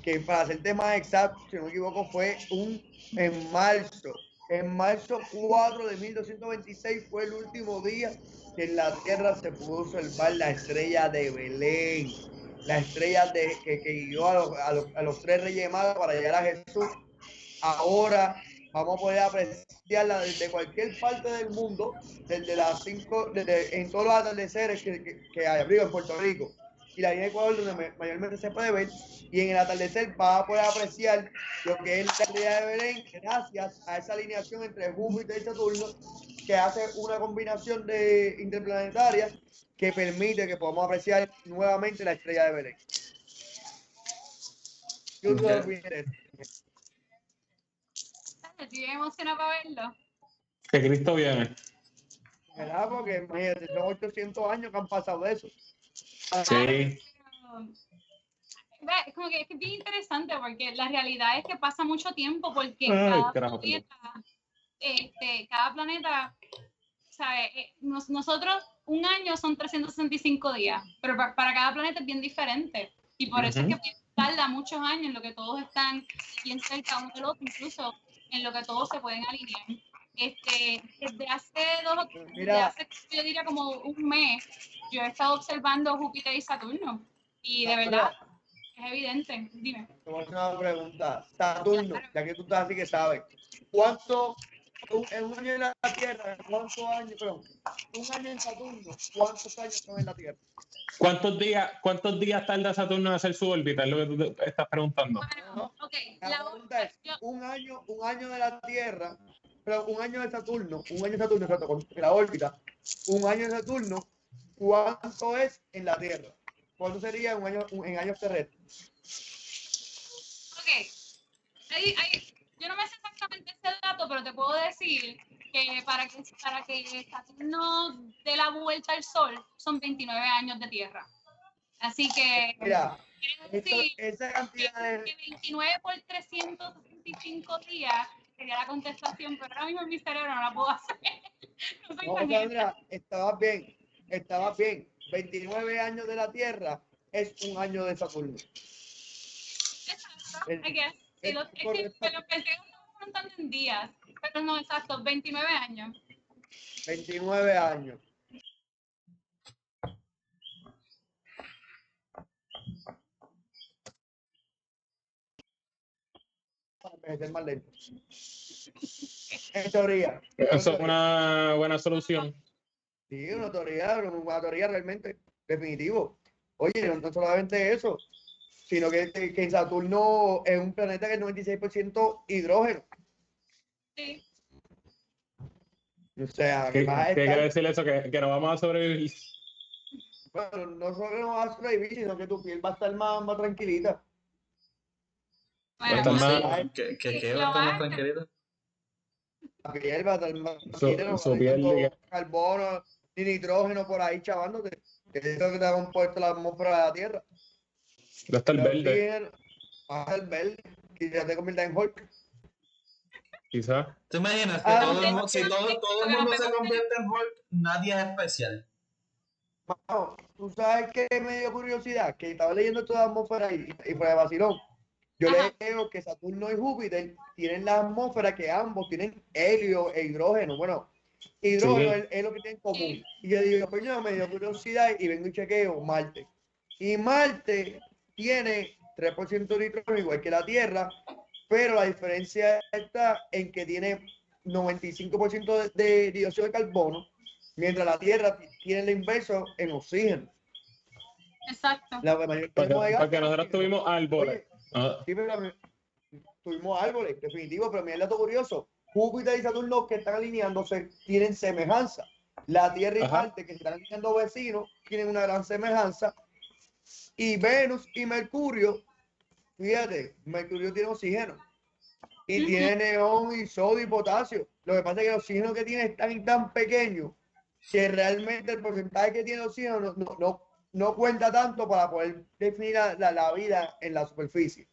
que para ser tema exacto, si no me equivoco, fue un en marzo. En marzo 4 de 1226 fue el último día que en la tierra se pudo observar la estrella de Belén, la estrella de, que, que guió a los, a, los, a los, tres reyes magos para llegar a Jesús. Ahora vamos a poder apreciarla desde cualquier parte del mundo, desde las cinco, desde, en todos los atardeceres que, que, que hay en Puerto Rico y la línea de Ecuador donde mayormente se puede ver y en el atardecer va a poder apreciar lo que es la realidad de Belén gracias a esa alineación entre Júpiter y Saturno que hace una combinación de interplanetarias que permite que podamos apreciar nuevamente la estrella de Belén. Yo okay. Estoy emocionado para verlo. Que Cristo viene. ¿Verdad? Porque imagínate, son 800 años que han pasado de eso. Sí. Es como que es bien interesante porque la realidad es que pasa mucho tiempo porque cada, planeta, este, cada planeta, ¿sabe? Eh, nosotros un año son 365 días, pero para, cada planeta es bien diferente. Y por eso es que tarda muchos años en lo que todos están bien cerca uno del otro, incluso en lo que todos se pueden alinear. Este, desde hace dos, desde hace, yo diría como un mes, yo he estado observando Júpiter y Saturno y de verdad es evidente. Dime. Te voy a hacer una pregunta. Saturno, ya que tú estás así que sabes, ¿cuánto en un año en la Tierra, cuántos años, perdón, un año en Saturno, cuántos años son en la Tierra? ¿Cuántos días, cuántos días tarda Saturno en hacer su órbita? Es lo que tú estás preguntando. Bueno, okay. La, la pregunta es, un año, un año de la Tierra, pero un año de Saturno, un año de Saturno, exacto, con la órbita, un año de Saturno, ¿cuánto es en la Tierra? ¿Cuánto sería un año, un, en años terrestres? Ok. Ahí, ahí, yo no me sé exactamente ese dato, pero te puedo decir que para que, para que Saturno dé la vuelta al Sol son 29 años de Tierra. Así que... Mira, decir esa cantidad de... que 29 por 365 días sería la contestación, pero ahora mismo en mi cerebro no la puedo hacer. No soy no, Sandra, estabas bien estaba bien. 29 años de la Tierra es un año de Saturno. Exacto, I guess. Sí, lo, es pensé contando en días, pero no, exacto, 29 años. 29 años. Es más lento. En teoría. Eso es una buena solución. Sí, una teoría, una teoría realmente, definitivo. Oye, no, solamente eso, sino que, que, Saturno es un planeta que es 96% hidrógeno. Sí. O sea, ¿qué, ¿qué quiere decir eso? ¿Que, que no vamos a sobrevivir. Bueno, no solo no vas a sobrevivir, sino que tu piel va a estar más, más tranquilita. Bueno, más, ¿Qué, qué, qué va a estar más tranquilita? La piel va a estar más carbono, ni nitrógeno por ahí chavándote. Que es lo que te ha compuesto la atmósfera de la Tierra. Va a estar verde. Va a estar verde. Quizás te convierta en Hulk. Quizás. ¿Te imaginas que ah, todo, el, si todo, todo el mundo se convierte en Hulk, nadie es especial? Bueno, tú sabes que me dio curiosidad, que estaba leyendo toda la atmósfera y, y fue de vacilón. Yo leo que Saturno y Júpiter tienen la atmósfera que ambos tienen helio e hidrógeno. Bueno, hidrógeno es, lo que tienen en común. Y yo digo, pues yo me dio curiosidad y vengo y chequeo Marte. Y Marte tiene 3% de hidrógeno igual que la Tierra, pero la diferencia está en que tiene 95% de, de dióxido de carbono, mientras la Tierra tiene el inverso en oxígeno. Exacto. La porque, nosotros tuvimos árboles. Ah. Sí, pero tuvimos árboles, definitivo, pero mira el dato curioso. Júpiter y Saturno que están alineándose tienen semejanza. La Tierra y Marte que están alineando vecinos tienen una gran semejanza. Y Venus y Mercurio, fíjate, Mercurio tiene oxígeno. Y tiene neón y sodio y potasio. Lo que pasa es que el oxígeno que tiene es tan, tan pequeño que realmente el porcentaje que tiene oxígeno no, no, no, cuenta tanto para poder definir la, la, vida en la superficie.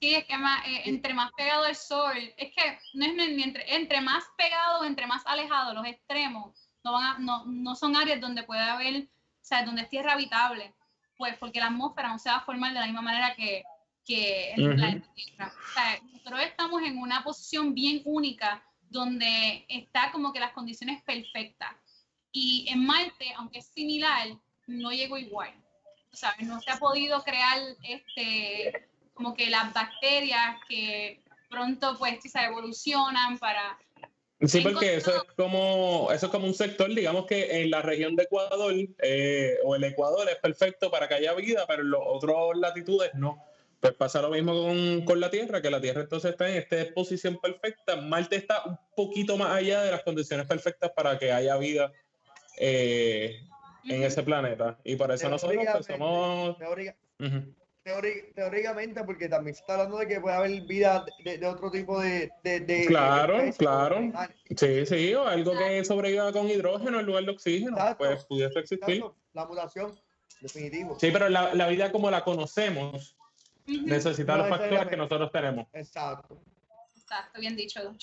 Sí, es que más, eh, entre más pegado el sol, es que no es ni entre, entre más pegado, entre más alejado, los extremos, no, van a, no, no son áreas donde puede haber, o sea, donde es tierra habitable, pues porque la atmósfera no se va a formar de la misma manera que, que el planeta Tierra. O sea, nosotros estamos en una posición bien única donde está como que las condiciones perfectas. Y en Marte, aunque es similar, no llegó igual. ¿Sabes? No se ha podido crear este como que las bacterias que pronto pues se evolucionan para... Sí, porque eso es como eso es como un sector, digamos que en la región de Ecuador eh, o el Ecuador es perfecto para que haya vida, pero en las otras latitudes no. Pues pasa lo mismo con, con, la Tierra, que la Tierra entonces está en esta posición perfecta. Marte está un poquito más allá de las condiciones perfectas para que haya vida eh, en ese planeta. Y por eso nosotros pues, somos teóricamente, porque también se está hablando de que puede haber vida de, otro tipo de... de, claro, claro. Sí, sí, o algo que sobreviva con hidrógeno en lugar de oxígeno, pues pudiese existir. La mutación, definitivo. Sí, pero la, la vida como la conocemos necesita los factores que nosotros tenemos. Exacto. Exacto, bien dicho, Don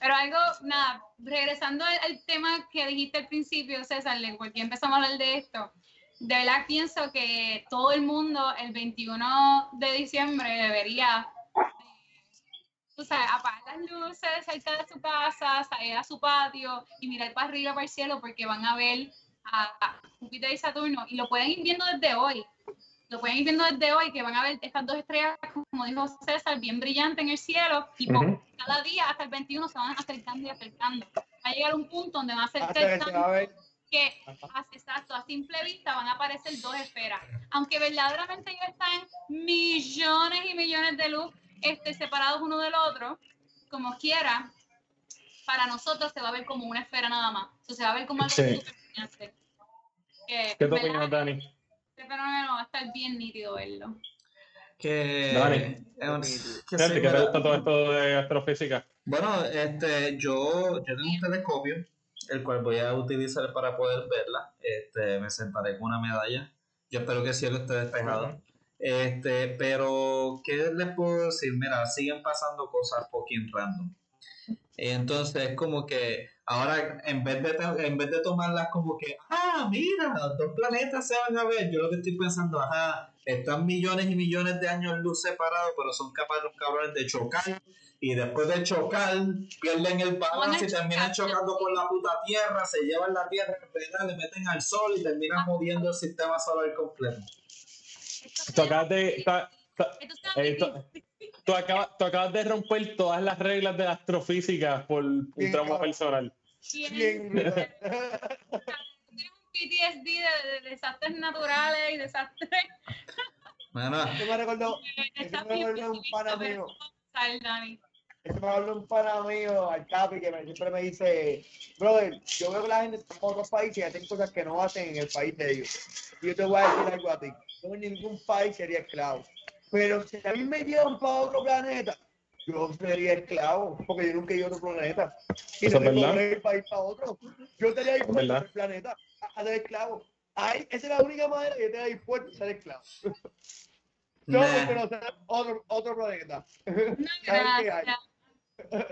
Pero algo, nada, regresando al, tema que dijiste al principio, César, porque empezamos a hablar de esto. De verdad pienso que todo el mundo el 21 de diciembre debería o sea, apagar las luces cerca de su casa, salir a su patio y mirar para arriba, para el cielo, porque van a ver a Júpiter y Saturno. Y lo pueden ir viendo desde hoy. Lo pueden ir viendo desde hoy, que van a ver estas dos estrellas, como dijo César, bien brillantes en el cielo, y cada día hasta el 21 se van acercando y acercando. Va a llegar un punto donde van a ser que exacto, a simple vista van a aparecer dos esferas. Aunque verdaderamente ellos están millones y millones de luz este, separados uno del otro, como quiera, para nosotros se va a ver como una esfera nada más. se va a ver como algo sí. ¿Qué te opinas, Dani? Este fenómeno va a estar bien nítido verlo. Que, Dani, ¿qué te gusta todo esto de astrofísica? Bueno, este, yo, yo tengo un telescopio el cual voy a utilizar para poder verla. Este, me sentaré con una medalla. Yo espero que el cielo esté despejado. Este, pero, ¿qué les puedo decir? Mira, siguen pasando cosas fucking random. Entonces, como que ahora, en vez de, en vez de tomarlas como que, ah, mira, los dos planetas se van a ver, yo lo que estoy pensando, ajá, están millones y millones de años luz separados, pero son capaces los cabrones de chocar y después de chocar pierden el balance y terminan chocando con la puta tierra, se llevan la tierra, le meten al sol y terminan jodiendo el sistema solar completo. Tú acabas de, eh, tú, acabas, de romper todas las reglas de la astrofísica por un tramo personal. Bien. Tienes un PTSD de, de, desastres naturales y desastres. Bueno. Esto me recordó, me recordó un pana mío. Esto me recordó un pana mío, al Capi, que me, siempre me dice, brother, yo veo que la gente está en otros países y hacen cosas que no hacen en el país de ellos. Y yo te voy a decir algo a ti. Yo en ningún país sería esclavo. Pero si a mí me llevan para otro planeta, yo sería esclavo, porque yo nunca he ido a otro planeta. Y no tengo ir país para otro. Yo estaría dispuesto a el planeta a ser esclavo. Ay, esa es la única manera que yo estaría dispuesto a ser esclavo. Yo no quiero ser otro, otro planeta.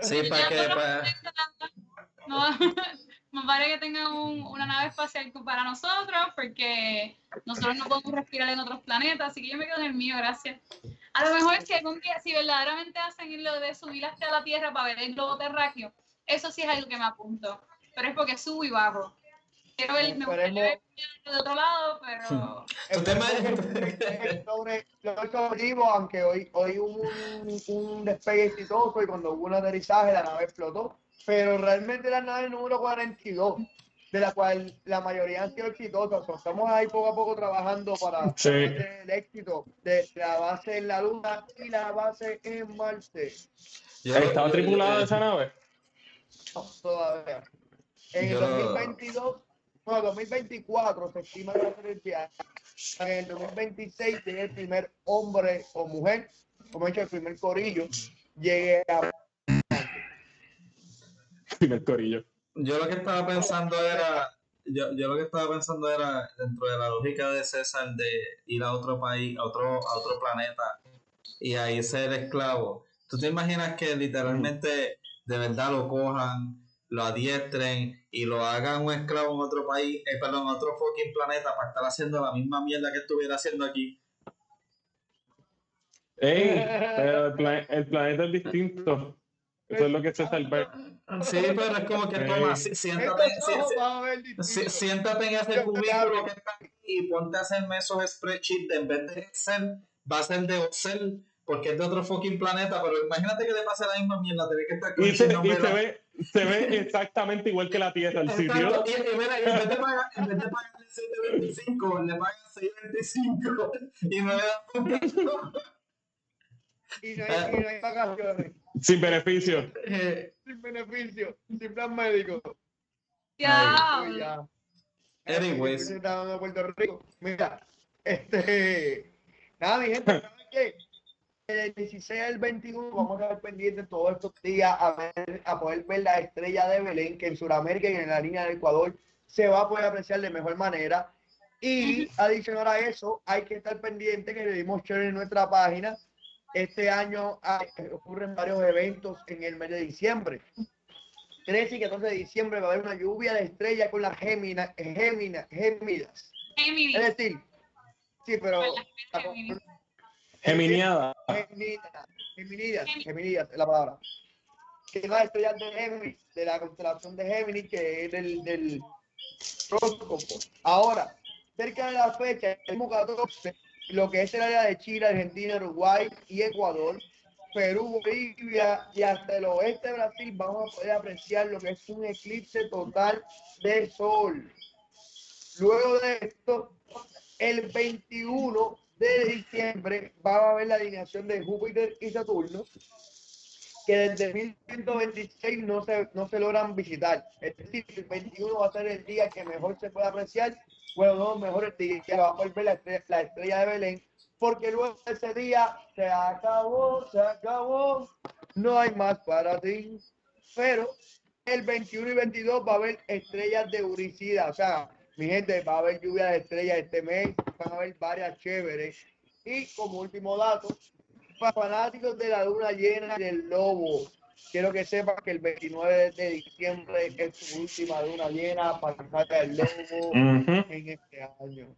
Sí, para que... Para... No, más vale que tengan un, una nave espacial para nosotros, porque nosotros no podemos respirar en otros planetas, así que yo me quedo en el mío, gracias. A lo mejor si algún día, si verdaderamente hacen lo de subir hasta la Tierra para ver el globo terráqueo, eso sí es algo que me apunto, pero es porque subo y bajo. Quiero ver, me gustaría ver de otro lado, pero... sobre los aunque hoy, hoy hubo un, un despegue exitoso y cuando hubo un aterrizaje la nave explotó, pero realmente la nave número 42 de la cual la mayoría han sido exitosas. estamos ahí poco a poco trabajando para el éxito de la base en la Luna y la base en Marte. ¿Estaba tripulada esa nave? No, todavía. En el 2022, no, 2024 se estima que va a ser el viaje. En el 2026 tiene el primer hombre o mujer, como he dicho, el primer corillo, llegue a primer corillo. Yo lo que estaba pensando era, yo, yo, lo que estaba pensando era dentro de la lógica de César de ir a otro país, a otro, a otro planeta y ahí ser esclavo. ¿Tú te imaginas que literalmente de verdad lo cojan, lo adiestren y lo hagan un esclavo en otro país, eh, perdón, en otro fucking planeta para estar haciendo la misma mierda que estuviera haciendo aquí? Ey, pero el, el planeta es distinto. Eso es lo que César ve. Sí, pero es como que toma, siéntate, siéntate en ese cubículo que está aquí y ponte a hacerme esos spreadsheets en vez de Excel, va a ser de Excel porque es de otro fucking planeta, pero imagínate que le pase la misma mierda, te ve que está y, se, y se, ve, se ve exactamente igual que la Tierra, el sitio. Y, y, mira, en vez de pagar, en vez de pagar 7.25, le pagan 6.25 y no le dan y no hay, y no hay vacaciones. Sin beneficio. sin beneficio, sin plan médico. Ya. ya. Anyways. Puerto Rico. Mira, este. Nada, mi gente, ¿saben qué? El 16 al 21 vamos a estar pendientes todos estos días a, ver, a poder ver la estrella de Belén, que en Sudamérica y en la línea del Ecuador se va a poder apreciar de mejor manera. Y adicional a eso, hay que estar pendiente que le dimos share en nuestra página este año ocurren varios eventos en el mes de diciembre. 13 y 14 de diciembre va a haber una lluvia de estrellas con las Géminas, Géminas, Gémidas. Es decir, sí, pero... Geminiada. Geminidas, Geminidas, es la palabra. Que las estrellas de Géminis, de la constelación de Géminis, que es del, del Ahora, cerca de la fecha, el 14, lo que es el área de Chile, Argentina, Uruguay y Ecuador, Perú, Bolivia y hasta el oeste de Brasil vamos a poder apreciar lo que es un eclipse total de sol. Luego de esto, el 21 de diciembre va a haber la alineación de Júpiter y Saturno, que desde 1126 no se, no se logran visitar. Es decir, el 21 va a ser el día que mejor se puede apreciar bueno, no, mejor el día que va a volver la estrella, la estrella de Belén, porque luego ese día se acabó, se acabó, no hay más para ti. Pero el 21 y 22 va a haber estrellas de Uricida, o sea, mi gente, va a haber lluvia de estrellas este mes, van a haber varias chéveres. Y como último dato, para fanáticos de la luna llena del lobo, quiero que sepa que el 29 de diciembre es su última luna llena para sacar el lobo en este año.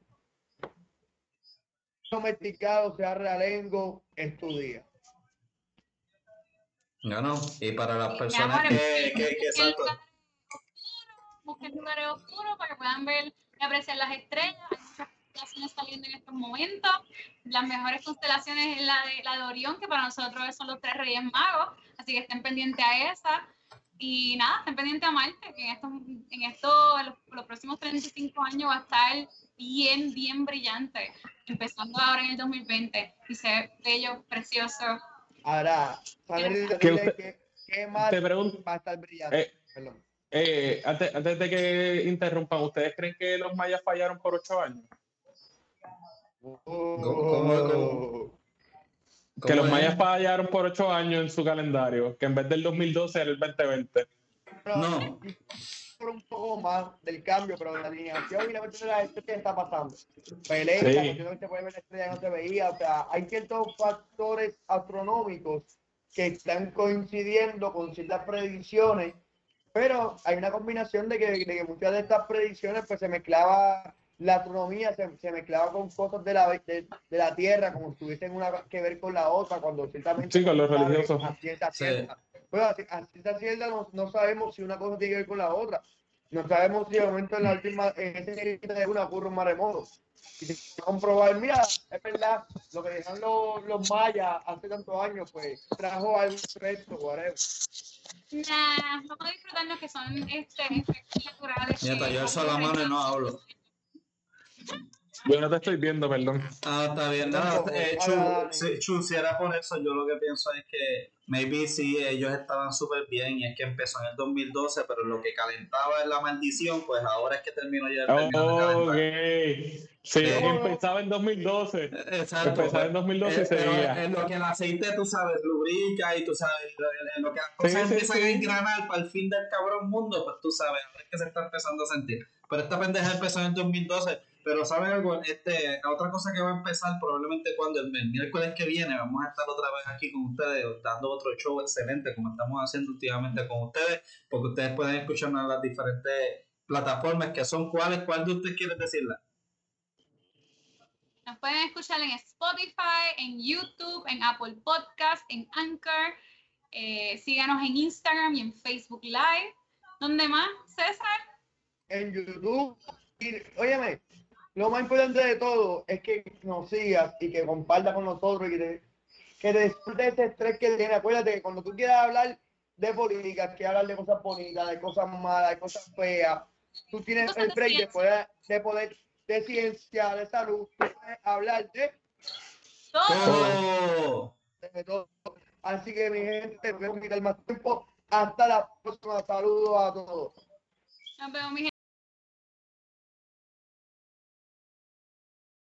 Domesticado sea realengo es tu día. No, no, y para las personas que, que, que Busquen lugares oscuros para que puedan ver y apreciar las estrellas. Constelaciones saliendo en estos momentos. Las mejores constelaciones es la de, la de Orión, que para nosotros son los tres reyes magos así que estén pendientes a esa. Y nada, estén pendientes a Marte, que en estos, en estos, los, los próximos 35 años va a estar bien, bien brillante, empezando ahora en el 2020. Y se ve bello, precioso. Ahora, ¿Qué qué más te pregunto- va a estar brillante. Eh, Perdón. Eh, antes, antes de que interrumpan, ¿ustedes creen que los mayas fallaron por ocho años? Oh. cómo- cómo? Que los ¿Cómo mayas fallaron por ocho años en su calendario, que en vez del 2012 era el 2020. No. Por un poco más del cambio, pero la alineación y la mente de la que está pasando. Pelea, Sí. que se puede ver la estrella no se veía. O sea, hay ciertos factores astronómicos que están coincidiendo con ciertas predicciones, pero hay una combinación de que, de que muchas de estas predicciones pues se mezclaba la astronomía, se, se mezclaba con cosas de la, de, de la Tierra, como si tuviesen una que ver con la otra, cuando ciertamente Sí, con los religiosos. a ciencia Sí. cierta. Pero a, cierta no, no sabemos si una cosa tiene que ver con la otra. No sabemos si de momento en la última, en ese grito de una ocurre un maremoto. Y se comprobar, mira, es verdad, lo que dejan los, los mayas hace tantos años, pues trajo algún resto, whatever. Nah, vamos a disfrutarnos que son este, efectos naturales. Nieta, yo alzo la mano y no hablo. Yo no te estoy viendo, perdón. Ah, está bien. Nada, Tampoco. eh, Ah, Chu, dale. sí, Chu, si era por eso, yo lo que pienso es que maybe sí, ellos estaban súper bien y es que empezó en el 2012, pero lo que calentaba es la maldición, pues ahora es que terminó ya el terminó de Ok. calentar. Sí, Sí. empezaba en 2012. Exacto. Empezaba en pues, 2012 y eh, seguía. en lo que el aceite, tú sabes, lubrica y tú sabes, en- lo que las cosas Sí, sí, empiezan sí. a engranar para el fin del cabrón mundo, pues tú sabes, es que se está empezando a sentir. Pero esta pendeja empezó en el 2012. Pero ¿saben algo? Este, la otra cosa que va a empezar probablemente cuando el, el miércoles que viene vamos a estar otra vez aquí con ustedes dando otro show excelente como estamos haciendo últimamente con ustedes, porque ustedes pueden escucharnos en las diferentes plataformas que son cuáles, cuál de ustedes quieren decirla. Nos pueden escuchar en Spotify, en YouTube, en Apple Podcast, en Anchor. Eh, síganos en Instagram y en Facebook Live. ¿Dónde más, César? En YouTube, y, óyeme, lo más importante de todo es que nos sigas y que compartas con nosotros y que te, que te disfrutes ese estrés que tienes. Acuérdate que cuando tú quieras hablar de política, que hablar de cosas bonitas, de cosas malas, de cosas feas, tú tienes Cosas el break de poder, de poder, de ciencia, de salud, tú puedes hablar de, Todo. De todo. Así que mi gente, no quiero quitar más tiempo. Hasta la próxima. Saludos a todos. Nos vemos, mi gente.